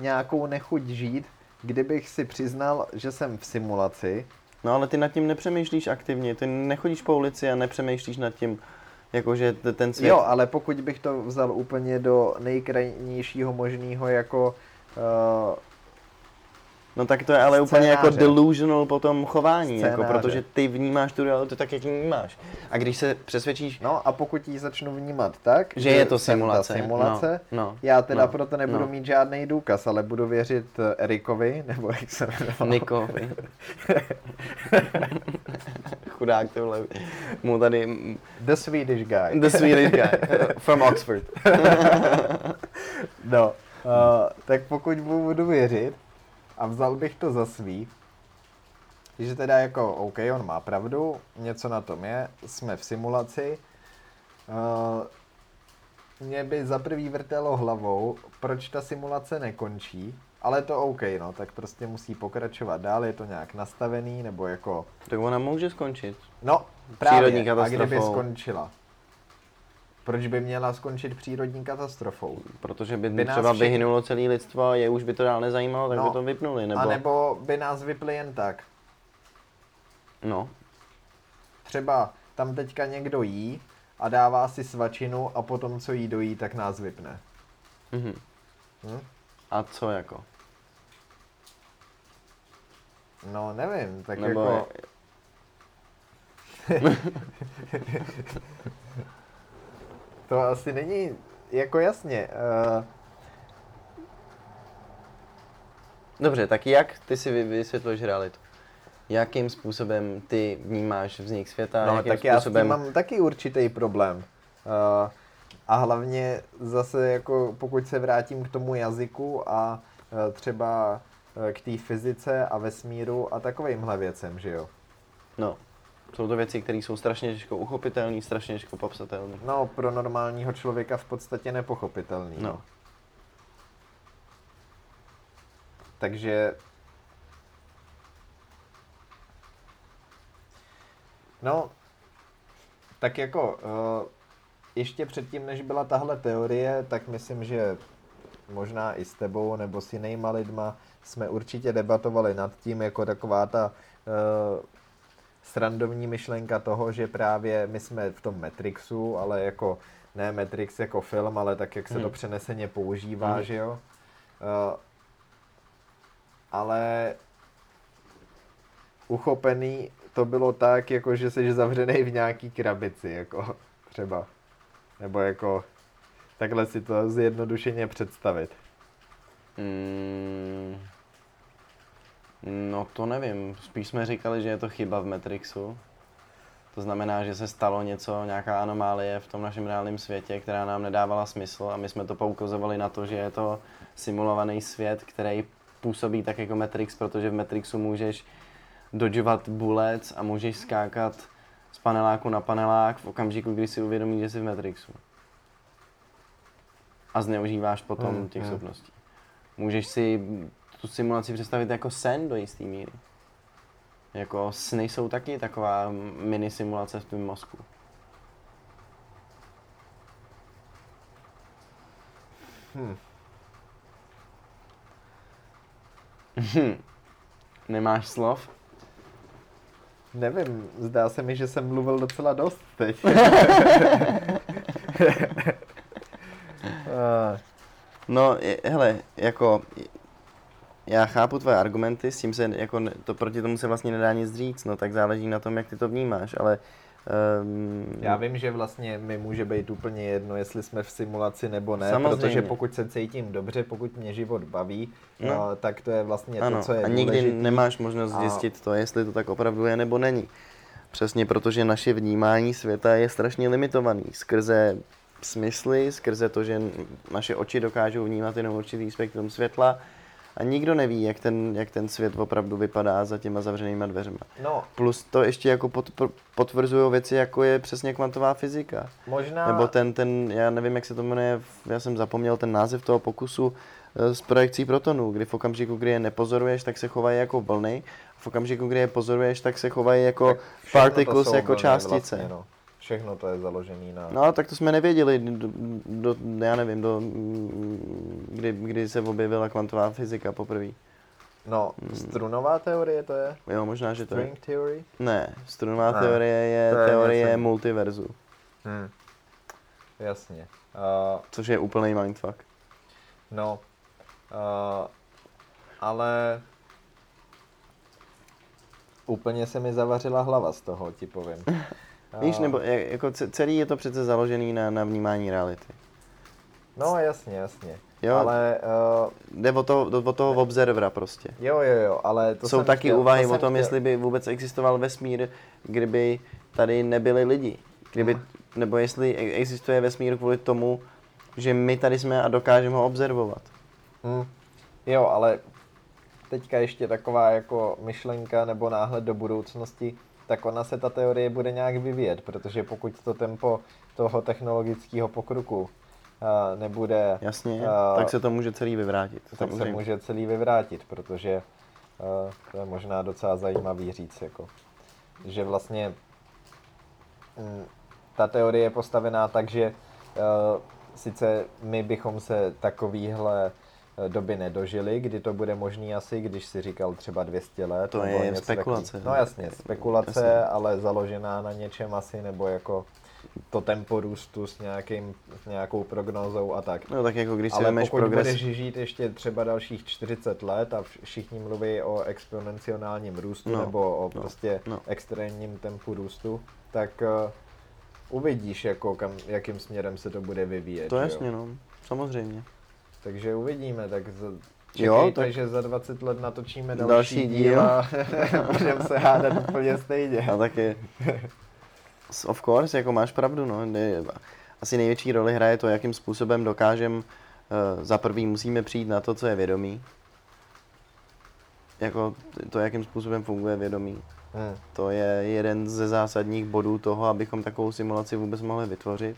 nějakou nechuť žít, kdybych si přiznal, že jsem v simulaci. No ale ty nad tím nepřemýšlíš aktivně, ty nechodíš po ulici a nepřemýšlíš nad tím, jakože ten svět... Jo, ale pokud bych to vzal úplně do nejkrajnějšího možného jako uh, No tak to je ale úplně jako delusional potom chování, jako, Scénáře. protože ty vnímáš tu realitu tak, jak ji vnímáš. A když se přesvědčíš, No a pokud ji začnu vnímat tak, Že je to simulace, simulace no, no, já teda no, proto nebudu no. mít žádný důkaz, ale budu věřit eh, Erikovi, nebo jak se jmenoval. Nikovi. Chudák tohle. Mu tady The Swedish guy. the Swedish guy from Oxford. No, uh, tak pokud mu budu věřit a vzal bych to za svý, že teda jako OK, on má pravdu, něco na tom je, jsme v simulaci, uh, mě by za prvý vrtelo hlavou, proč ta simulace nekončí, ale to OK, no, tak prostě musí pokračovat dál, je to nějak nastavený, nebo jako, Tak ona může skončit. no, Přírodní právě, a kdyby skončila? Proč by měla skončit přírodní katastrofou? Protože by, By třeba všichni- vyhynulo celé lidstvo a je už by to dál nezajímalo, tak No. by to vypnuli. Nebo... A nebo by nás vypli jen tak. No, Třeba tam teďka někdo jí a dává si svačinu a potom, co jí dojí, tak nás vypne. mhm. Hm? A co jako? No, nevím, tak Nebo jako... To asi není jako jasně. Uh, Dobře, tak jak ty si vy- vysvětluješ realitu? Jakým způsobem ty vnímáš vznik světa? no, jakým tak já s způsobem... tím mám taky určitý problém. Uh, a hlavně zase jako pokud se vrátím k tomu jazyku a uh, třeba uh, k té fyzice a vesmíru a takovýmhle věcem, že jo. No, jsou to věci, které jsou strašně těžko uchopitelné, strašně těžko popsatelné. No, pro normálního člověka v podstatě nepochopitelný. No. Takže... No, tak jako, uh, ještě předtím, než byla tahle teorie, tak myslím, že možná i s tebou nebo s jinýma lidma jsme určitě debatovali nad tím, jako taková ta uh, srandovní myšlenka toho, že právě my jsme v tom Matrixu, ale jako ne Matrix jako film, ale tak, jak se to Mhm. přeneseně používá, Mhm. že jo. Uh, ale uchopený to bylo tak, jako že jsi zavřený v nějaký krabici, jako třeba. Nebo jako takhle si to zjednodušeně představit. Mm, no to nevím, spíš jsme říkali, že je to chyba v Matrixu. To znamená, že se stalo něco, nějaká anomálie v tom našem reálném světě, která nám nedávala smysl a my jsme to poukazovali na to, že je to simulovaný svět, který působí tak jako Matrix, protože v Matrixu můžeš dodžovat bulec a můžeš skákat z paneláku na panelák v okamžiku, kdy si uvědomíš, že jsi v Matrixu. A zneužíváš potom Hmm, těch hmm. schopností. Můžeš si tu simulaci představit jako sen do jisté míry. Jako sny jsou taky taková mini simulace v tvém mozku. Hm. Nemáš slov? Nevím, zdá se mi, že jsem mluvil docela dost teď. No, je, hele, jako, já chápu tvoje argumenty, s tím se, jako, to proti tomu se vlastně nedá nic říct, no, tak záleží na tom, jak ty to vnímáš, ale... Um, Já vím, že vlastně mi může být úplně jedno, jestli jsme v simulaci nebo ne, Samozřejmě. protože pokud se cítím dobře, pokud mě život baví, No. no. tak to je vlastně Ano, to, co je a nikdy důležitý. nemáš možnost A- zjistit to, jestli to tak opravdu je nebo není. Přesně protože naše vnímání světa je strašně limitovaný skrze smysly, skrze to, že naše oči dokážou vnímat jenom určitý spektrum světla a nikdo neví, jak ten, jak ten svět opravdu vypadá za těma zavřenýma dveřma. No, Plus to ještě jako pot, potvrzují věci, jako je přesně kvantová fyzika. možná... Nebo ten, ten, já nevím, jak se to jmenuje, já jsem zapomněl ten název toho pokusu eh, s projekcí protonů, kdy v okamžiku, kdy je nepozoruješ, tak se chovají jako vlny, v okamžiku, kdy je pozoruješ, tak se chovají jako tak particles, jako vlny částice. Vlastně, no. Všechno to je založený na... No, tak to jsme nevěděli, do, do, já nevím, do, kdy, kdy se objevila kvantová fyzika poprvé. No, strunová teorie to je? Jo, možná, že to je. String theory? Ne, strunová Ne, teorie je, to je teorie něco- multiverzu, Hm. Jasně. Uh, což je úplný mindfuck. no, uh, ale úplně se mi zavařila hlava z toho, ti povím. Víš, nebo jako ce- celý je to přece založený na, na vnímání reality. No, jasně, jasně. Jo. Ale uh, Jde o toho, do- od toho observera prostě. jo, jo, jo, ale to Jsou taky chtěl, úvahy to o tom, chtěl. jestli by vůbec existoval vesmír, kdyby tady nebyli lidi. Kdyby, nebo jestli e- existuje vesmír kvůli tomu, že my tady jsme a dokážeme ho observovat. Hm. Jo, ale teďka ještě taková jako myšlenka nebo náhled do budoucnosti, tak ona se ta teorie bude nějak vyvíjet, protože pokud to tempo toho technologického pokroku a, nebude, Jasně, a, tak se to může celý vyvrátit. tak se samozřejmě. může celý vyvrátit, protože a, to je možná docela zajímavý říct, jako, že vlastně mm, ta teorie je postavená tak, že uh, sice my bychom se takovýhle doby nedožili, kdy to bude možný asi, když si říkal třeba 200 let. To je něco spekulace, takový. no. Jasně, spekulace, Jasně. ale založená na něčem asi, nebo jako to tempo růstu s, nějakým, s nějakou prognózou a tak. No tak jako když si Ale vemeš pokud progres... budeš žít ještě třeba dalších 40 let a vš- všichni mluví o exponenciálním růstu No, nebo o no, prostě no. extrémním tempu růstu, tak uh, uvidíš, jako kam, jakým směrem se to bude vyvíjet. To jasně, jo? no. Samozřejmě. Takže uvidíme, tak z... Jo, tak- že za 20 let natočíme další, Další díl. díl a budeme se hádat úplně stejně. A taky, of course, jako máš pravdu, no. Asi největší roli hraje to, jakým způsobem dokážem, uh, za prvý musíme přijít na to, co je vědomí. Jako to, jakým způsobem funguje vědomí. Hmm. To je jeden ze zásadních bodů toho, abychom takovou simulaci vůbec mohli vytvořit.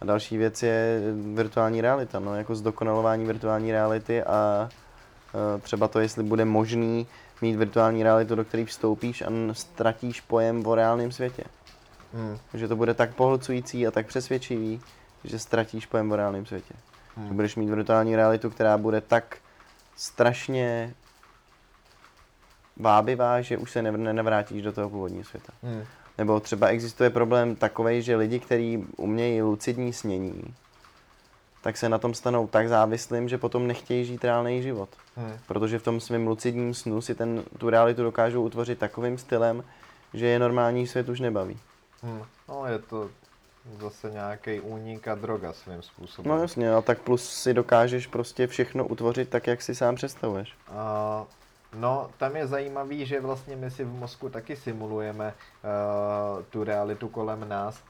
A další věc je virtuální realita, no, jako zdokonalování virtuální reality a e, třeba to, jestli bude možný mít virtuální realitu, do které vstoupíš a ztratíš pojem o reálném světě. Hmm. Že to bude tak pohlcující a tak přesvědčivý, že ztratíš pojem o reálném světě. Hmm. Že budeš mít virtuální realitu, která bude tak strašně vábivá, že už se nev- nenavrátíš do toho původního světa. Hmm. Nebo třeba existuje problém takový, že lidi, kteří umějí lucidní snění, tak se na tom stanou tak závislým, že potom nechtějí žít reálný život. Hmm. Protože v tom svém lucidním snu si ten, tu realitu dokážou utvořit takovým stylem, že je normální svět už nebaví. Hmm. No je to zase nějaký únik a droga svým způsobem. No jasně, a tak plus si dokážeš prostě všechno utvořit tak, jak si sám představuješ. A, no, tam je zajímavý, že vlastně my si v mozku taky simulujeme uh, tu realitu kolem nás.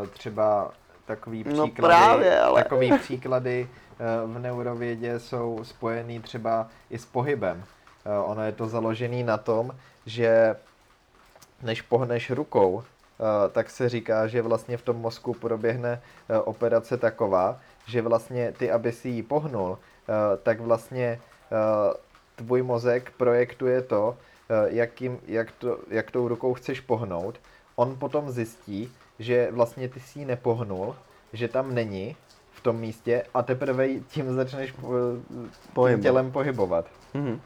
Uh, třeba takový No příklady, právě, ale- takový příklady uh, v neurovědě jsou spojený třeba i s pohybem. Uh, ono je to založený na tom, že než pohneš rukou, tak se říká, že vlastně v tom mozku proběhne operace taková, že vlastně ty, aby si ji pohnul, tak vlastně tvůj mozek projektuje to, uh, jakým, jak, to, jak tou rukou chceš pohnout. On potom zjistí, že vlastně ty si ji nepohnul, že tam není v tom místě a teprve tím začneš uh, tím Pohybovat. tělem pohybovat. Mhm.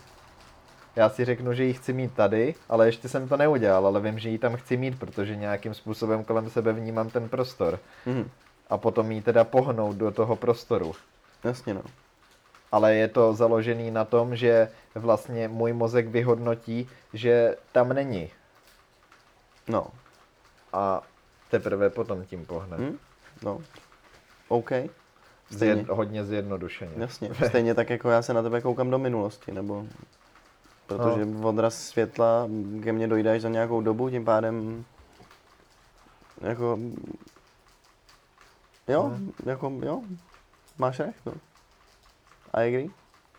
Já si řeknu, že ji chci mít tady, ale ještě jsem to neudělal, ale vím, že ji tam chci mít, protože nějakým způsobem kolem sebe vnímám ten prostor. Mhm. A potom ji teda pohnout do toho prostoru. Jasně no. Ale je to založený na tom, že vlastně můj mozek vyhodnotí, že tam není. No. A teprve potom tím pohne. Hm? No. OK. Zjed, Stejně. hodně zjednodušeně. Jasně, stejně tak jako já se na tebe koukám do minulosti, nebo protože no. odraz světla ke mně dojde až za nějakou dobu, tím pádem jako jo, Hmm. jako jo, máš recht, no. I agree.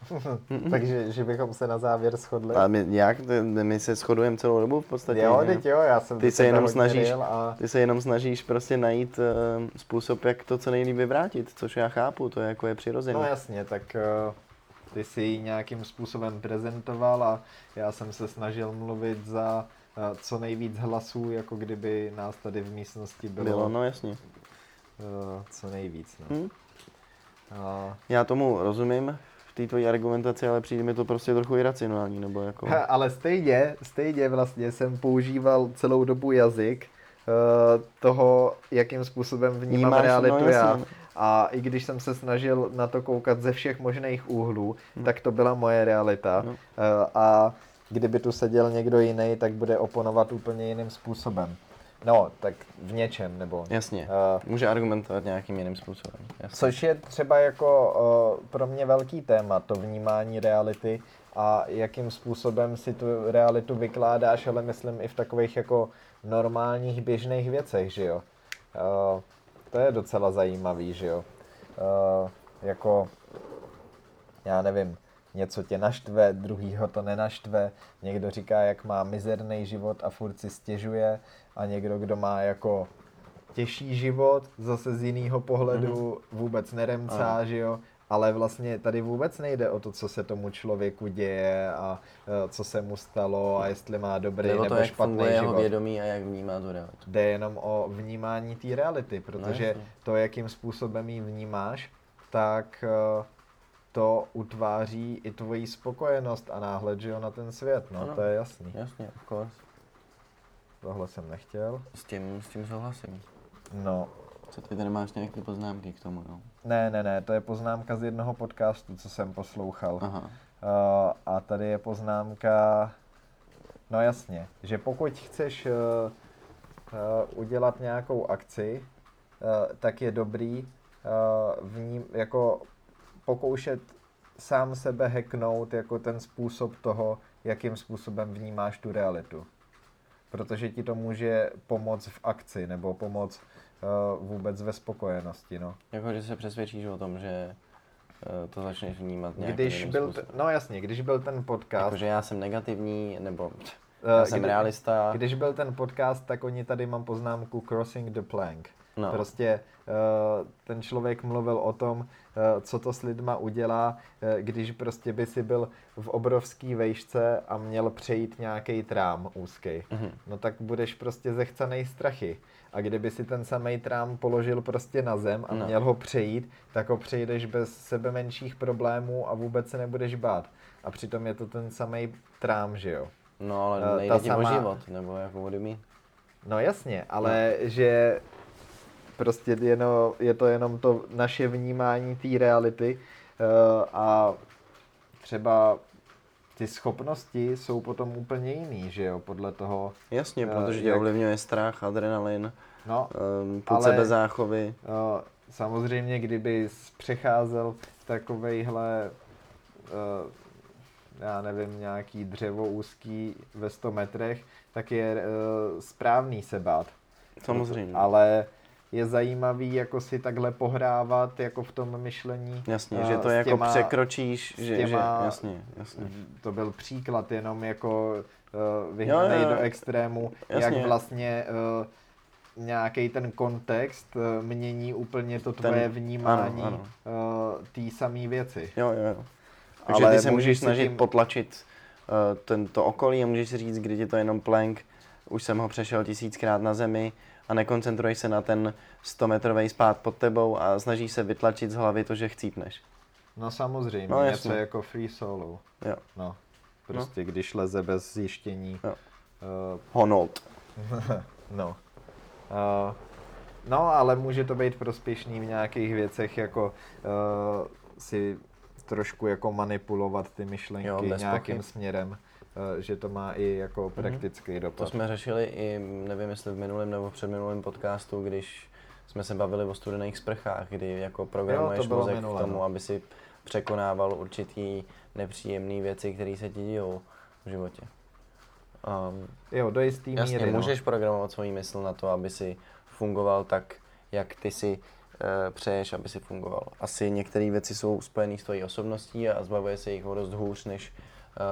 Takže že bychom se na závěr shodli. A my, jak, my se shodujeme celou dobu v podstatě. jo, teď jo, já jsem Ty se jenom snažíš- A... Ty se jenom snažíš prostě najít uh, způsob, jak to co nejlíp vyvrátit, což já chápu, to je jako je přirozené. No jasně, tak uh, ty si ji nějakým způsobem prezentoval a já jsem se snažil mluvit za uh, co nejvíc hlasů, jako kdyby nás tady v místnosti bylo, Bylo, no jasně. uh, co nejvíc. No. Hm? Uh, Já tomu rozumím v té tvojí argumentaci, ale přijde mi to prostě trochu iracionální, nebo jako... Ha, ale stejně, stejně vlastně jsem používal celou dobu jazyk uh, toho, jakým způsobem vnímám Vnímáš, realitu no, já. A i když jsem se snažil na to koukat ze všech možných úhlů, Hm. tak to byla moje realita. No. Uh, a kdyby tu seděl někdo jiný, tak bude oponovat úplně jiným způsobem. No, tak v něčem, nebo... Jasně, Uh, může argumentovat nějakým jiným způsobem. Jasně. Což je třeba jako uh, pro mě velký téma, to vnímání reality a jakým způsobem si tu realitu vykládáš, ale myslím i v takových jako normálních běžných věcech, že jo. Uh, to je docela zajímavý, že jo. Uh, jako, já nevím, něco tě naštve, druhýho to nenaštve, někdo říká, jak má mizerný život a furt si stěžuje a někdo, kdo má jako těžší život, zase z jiného pohledu mm-hmm. vůbec neremcá, Ano. že jo, ale vlastně tady vůbec nejde o to, co se tomu člověku děje a e, co se mu stalo a jestli má dobrý Nebo nebo to, jak špatný funguje jeho život. vědomí a jak vnímá tu realitu. Jde jenom o vnímání té reality, protože jasně. to, jakým způsobem ji vnímáš, tak e, to utváří i tvoji spokojenost a náhled, že jo, na ten svět, no, Ano. to je jasný. Jasně, of course. Tohle jsem nechtěl. S tím, s tím souhlasím. No, Co ty tady máš nějaké poznámky k tomu, no? ne, ne, ne, to je poznámka z jednoho podcastu, co jsem poslouchal. Aha. Uh, a tady je poznámka, no jasně, že pokud chceš uh, uh, udělat nějakou akci, uh, tak je dobrý uh, v ní jako pokoušet sám sebe hacknout jako ten způsob toho, jakým způsobem vnímáš tu realitu. Protože ti to může pomoct v akci nebo pomoct uh, vůbec ve spokojenosti, no. Jako, že se přesvědčíš o tom, že eh, to začneš vnímat nějakým Když byl, t- no jasně, když byl ten podcast, Jako, že já jsem negativní, nebo eh, já jsem kdy- realista. Když byl ten podcast, tak oni tady mám poznámku Crossing the Plank. No. Prostě uh, ten člověk mluvil o tom, uh, co to s lidma udělá, uh, když prostě by si byl v obrovský vejšce a měl přejít nějaký trám úzký. Mhm. No tak budeš prostě zechcanej strachy. A kdyby si ten samý trám položil prostě na zem a No. měl ho přejít, tak ho přejdeš bez sebe menších problémů a vůbec se nebudeš bát. A přitom je to ten samý trám, že jo. No, ale Eh, nejde ta ti o sama- život, nebo jako what do? No jasně, ale no. že prostě jenom, je to jenom to naše vnímání té reality uh, a třeba ty schopnosti jsou potom úplně jiný, že jo, podle toho, Jasně, Eh, protože tě jak- ovlivňuje strach, adrenalin, no, um, půd Ale- sebezáchovy. uh, samozřejmě, kdyby přecházel takovejhle, uh, já nevím, nějaký dřevo úzký ve 100 metrech, tak je uh, správný se bát. Samozřejmě. Ale je zajímavý jako si takhle pohrávat jako v tom myšlení. Jasně, eh, že to jako těma- překročíš, že, že těma- jasně, jasně. To byl příklad jenom jako uh, jo, jo. do extrému, Jasně. jak vlastně uh, nějaký ten kontext uh, mění úplně to Ten- tvoje vnímání ano, uh, té samé věci. Jo, jo, jo. Takže Ale ty se můžeš snažit tím- potlačit uh, tento okolí a můžeš si říct, kdy ti to jenom plank, už jsem ho přešel tisíckrát na zemi a nekoncentruješ se na ten 100 metrový spát pod tebou a snažíš se vytlačit z hlavy to, že chcípneš. No samozřejmě, No, no, něco jako free solo. Jo. No, prostě když leze bez zjištění. Jo. Uh, Honold. No. Uh, no, ale může to být prospěšný v nějakých věcech, jako uh, si trošku jako manipulovat ty myšlenky Jo, nějakým pochyb. směrem, že to má i jako praktický To dopad. jsme řešili i, nevím jestli v minulém nebo předminulém podcastu, když jsme se bavili o studených sprchách, kdy jako programuješ bylo mozek minule, k tomu, no. aby si překonával určitý nepříjemné věci, které se ti dějou v životě. Um, Jo, do jistý Jasně, míry, můžeš no. programovat svůj mysl na to, aby si fungoval tak, jak ty si e, přeješ, aby si fungoval. Asi některé věci jsou spojené s tvojí osobností a zbavuje se jich o dost hůř než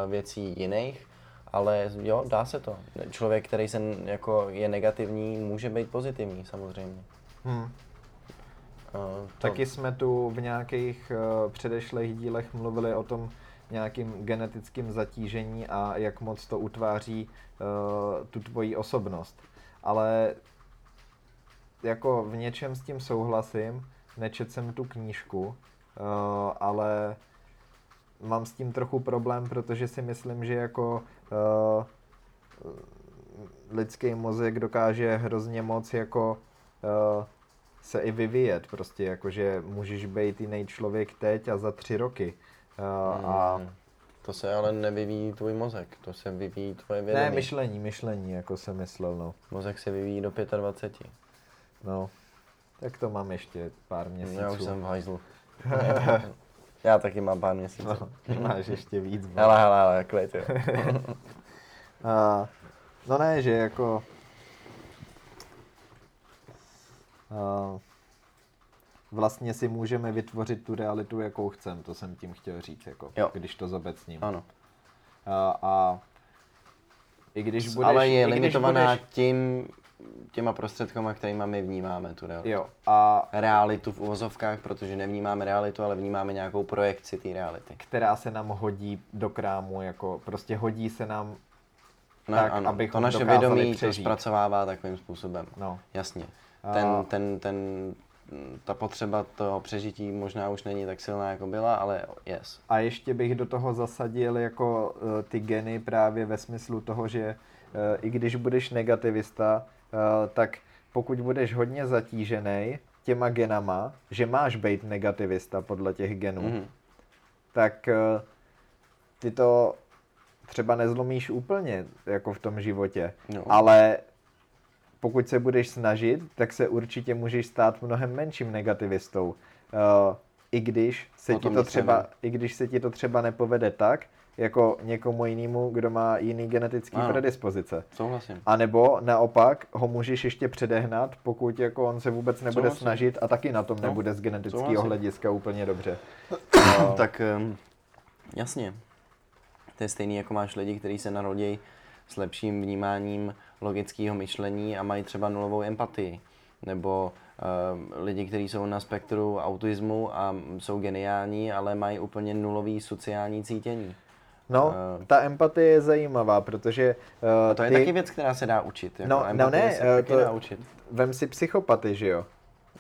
věcí jiných, ale jo, dá se to. Člověk, který se jako je negativní, může být pozitivní samozřejmě. Hm. E, to, Taky jsme tu v nějakých uh, předešlých dílech mluvili o tom nějakým genetickým zatížení a jak moc to utváří uh, tu tvoji osobnost. Ale jako v něčem s tím souhlasím, nečet jsem tu knížku, uh, ale mám s tím trochu problém, protože si myslím, že jako uh, lidský mozek dokáže hrozně moc jako uh, se i vyvíjet, prostě jakože můžeš být jiný člověk teď a za tři roky. Uh, a Hmm. To se ale nevyvíjí tvůj mozek, to se vyvíjí tvoje vědomí. ne, myšlení, myšlení, jako jsem myslel, no. Mozek se vyvíjí do 25. no. Tak to mám ještě pár měsíců. Já už jsem v hajzlu. Já taky mám pár měsíců. No, máš ještě víc. bo. Hele, hele, hele, klid, jo. A, no ne, že jako... A, vlastně si můžeme vytvořit tu realitu, jakou chcem, to jsem tím chtěl říct, jako, Jo. když to zobecním. Ano. A, a i když budeš... ale je limitovaná budeš, tím, těma prostředkama, kterýma my vnímáme tu realitu. Jo, a Realitu v uvozovkách, protože nevnímáme realitu, ale vnímáme nějakou projekci té reality. která se nám hodí do krámu, jako prostě hodí se nám, No, Tak, ano, to abychom naše dokázali vědomí to přežít. zpracovává takovým způsobem. no. Jasně. A- Ten, ten, ten, ta potřeba toho přežití možná už není tak silná, jako byla, ale yes. A ještě bych do toho zasadil jako eh, ty geny právě ve smyslu toho, že eh, i když budeš negativista, tak pokud budeš hodně zatížený těma genama, že máš být negativista podle těch genů, Mhm. tak eh, ty to třeba nezlomíš úplně jako v tom životě, Jo. ale pokud se budeš snažit, tak se určitě můžeš stát mnohem menším negativistou. Uh, I když se O ti to třeba, nevím. i když se ti to třeba nepovede tak, jako někomu jinému, kdo má jiný genetický Ano. predispozice. Souhlasím. A nebo naopak ho můžeš ještě předehnat, pokud jako on se vůbec nebude Souhlasím. snažit a taky na tom No, nebude z genetického hlediska úplně dobře. tak um, jasně. To je stejný, jako máš lidi, kteří se narodí s lepším vnímáním logického myšlení a mají třeba nulovou empatii. Nebo uh, lidi, kteří jsou na spektru autismu a jsou geniální, ale mají úplně nulový sociální cítění. No, Eh. ta empatie je zajímavá, protože uh, A to je ty, taky věc, která se dá učit. Jako No, no ne, se taky to- dá učit. vem si psychopaty, že jo?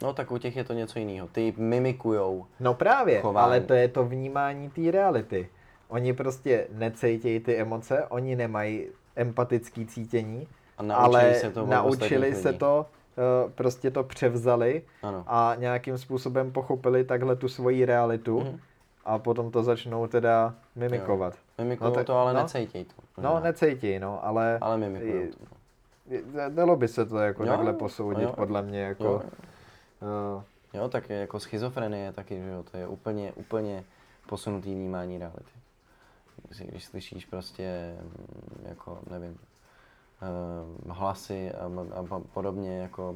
No tak u těch je to něco jiného. Ty mimikujou. No právě, Chování. ale to je to vnímání té reality. Oni prostě necejtějí ty emoce, oni nemají empatický cítění, A naučili ale se to naučili se lidí. to, prostě to převzali Ano. a nějakým způsobem pochopili takhle tu svoji realitu Mhm. A potom to začnou teda mimikovat. Mimikují No tak- to, ale no. necejtějí to. No, možná. necejtějí, no, ale, Ale mimikují to. je- dalo by se to jako Jo, takhle jo, posoudit, jo. podle mě, jako... Jo. eh, Jo, tak je jako schizofrenie taky, že jo, to je úplně, úplně posunutý vnímání reality. Když, slyšíš prostě, mm, jako, nevím, eh, hlasy a, a, podobně, jako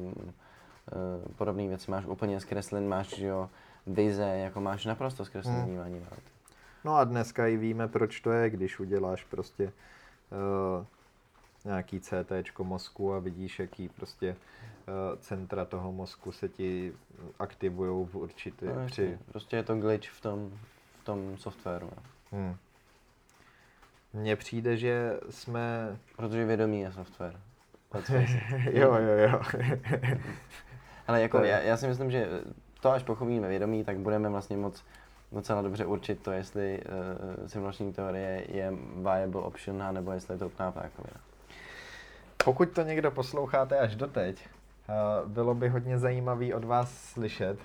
eh, podobné věci máš úplně zkreslen, máš, že jo, vize, jako máš naprosto zkreslené Hmm. vnímání reality. No a dneska i víme, proč to je, když uděláš prostě uh, nějaký CT mozku a vidíš, jaký prostě uh, centra toho mozku se ti aktivují v určitý No, při... Prostě je to glitch v tom, v tom softwaru. No. Hmm. Mně přijde, že jsme... Protože vědomí je software. Jo, jo, jo. Ale jako já, já si myslím, že to až pochopíme vědomí, tak budeme vlastně moc docela dobře určit to, jestli uh, simulační teorie je viable option, nebo jestli je to úplná pákovina. Pokud to někdo posloucháte až doteď, uh, bylo by hodně zajímavý od vás slyšet uh,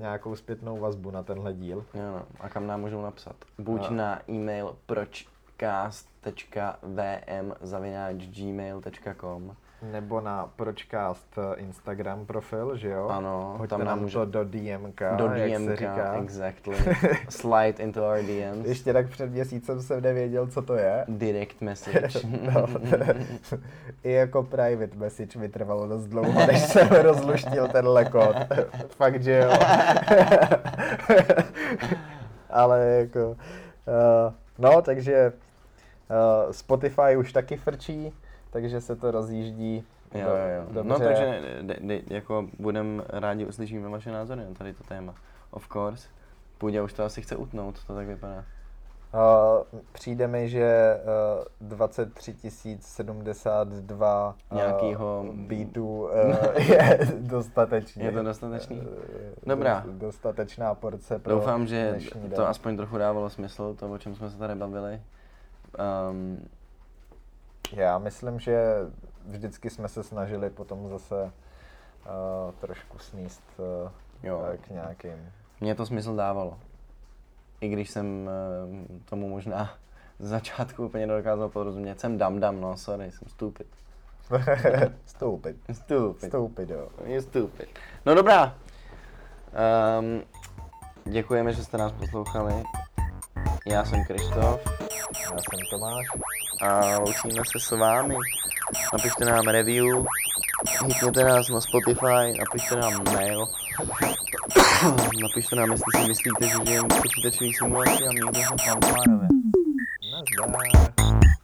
nějakou zpětnou vazbu na tenhle díl. Jo, no. A kam nám můžou napsat? Buď A- na e-mail pročcast.vm.gmail.com Nebo na Pročcast eh, Instagram profil, že jo? Ano, Hoďte tam nám může- to do DMK, do jak se DMka, říká. exactly. Slide into our DMs. Ještě tak před měsícem jsem nevěděl, co to je. Direct message. no, I jako private message mi trvalo dost dlouho, než jsem rozluštil tenhle kód. Fakt, že jo. Ale jako... Uh, no, takže uh, Spotify už taky frčí, takže se to rozjíždí. Jo, do- jo, jo. Dobře. No takže de, de, jako budem rádi uslyšíme vaše názory na tady to téma. Of course. Půjdě už to asi chce utnout, to tak vypadá. Uh, přijde mi, že uh, 23 072 uh, Nějakýho- beatů uh, je dostatečný. Je to dostatečný? Eh, Dobrá. dost- Dostatečná porce pro Doufám, že to den. aspoň trochu dávalo smysl, to, o čem jsme se tady bavili. Um, Já myslím, že vždycky jsme se snažili potom zase uh, trošku sníst uh, Jo. k nějakým. mně to smysl dávalo. I když jsem eh, tomu možná z začátku úplně nedokázal porozumět. Jsem dam dam, no sorry, jsem stupid. Stupid. Stupid. Stupid, jo. Je stupid. No dobrá. Um, děkujeme, že jste nás poslouchali. Já jsem Krištof Já jsem Tomáš. A loučíme se s vámi. Napište nám review, hitněte nás na Spotify, napište nám mail. napište nám, jestli si myslíte, že žijeme počítačové simulaci a mějte se fanfárově. Nazdar.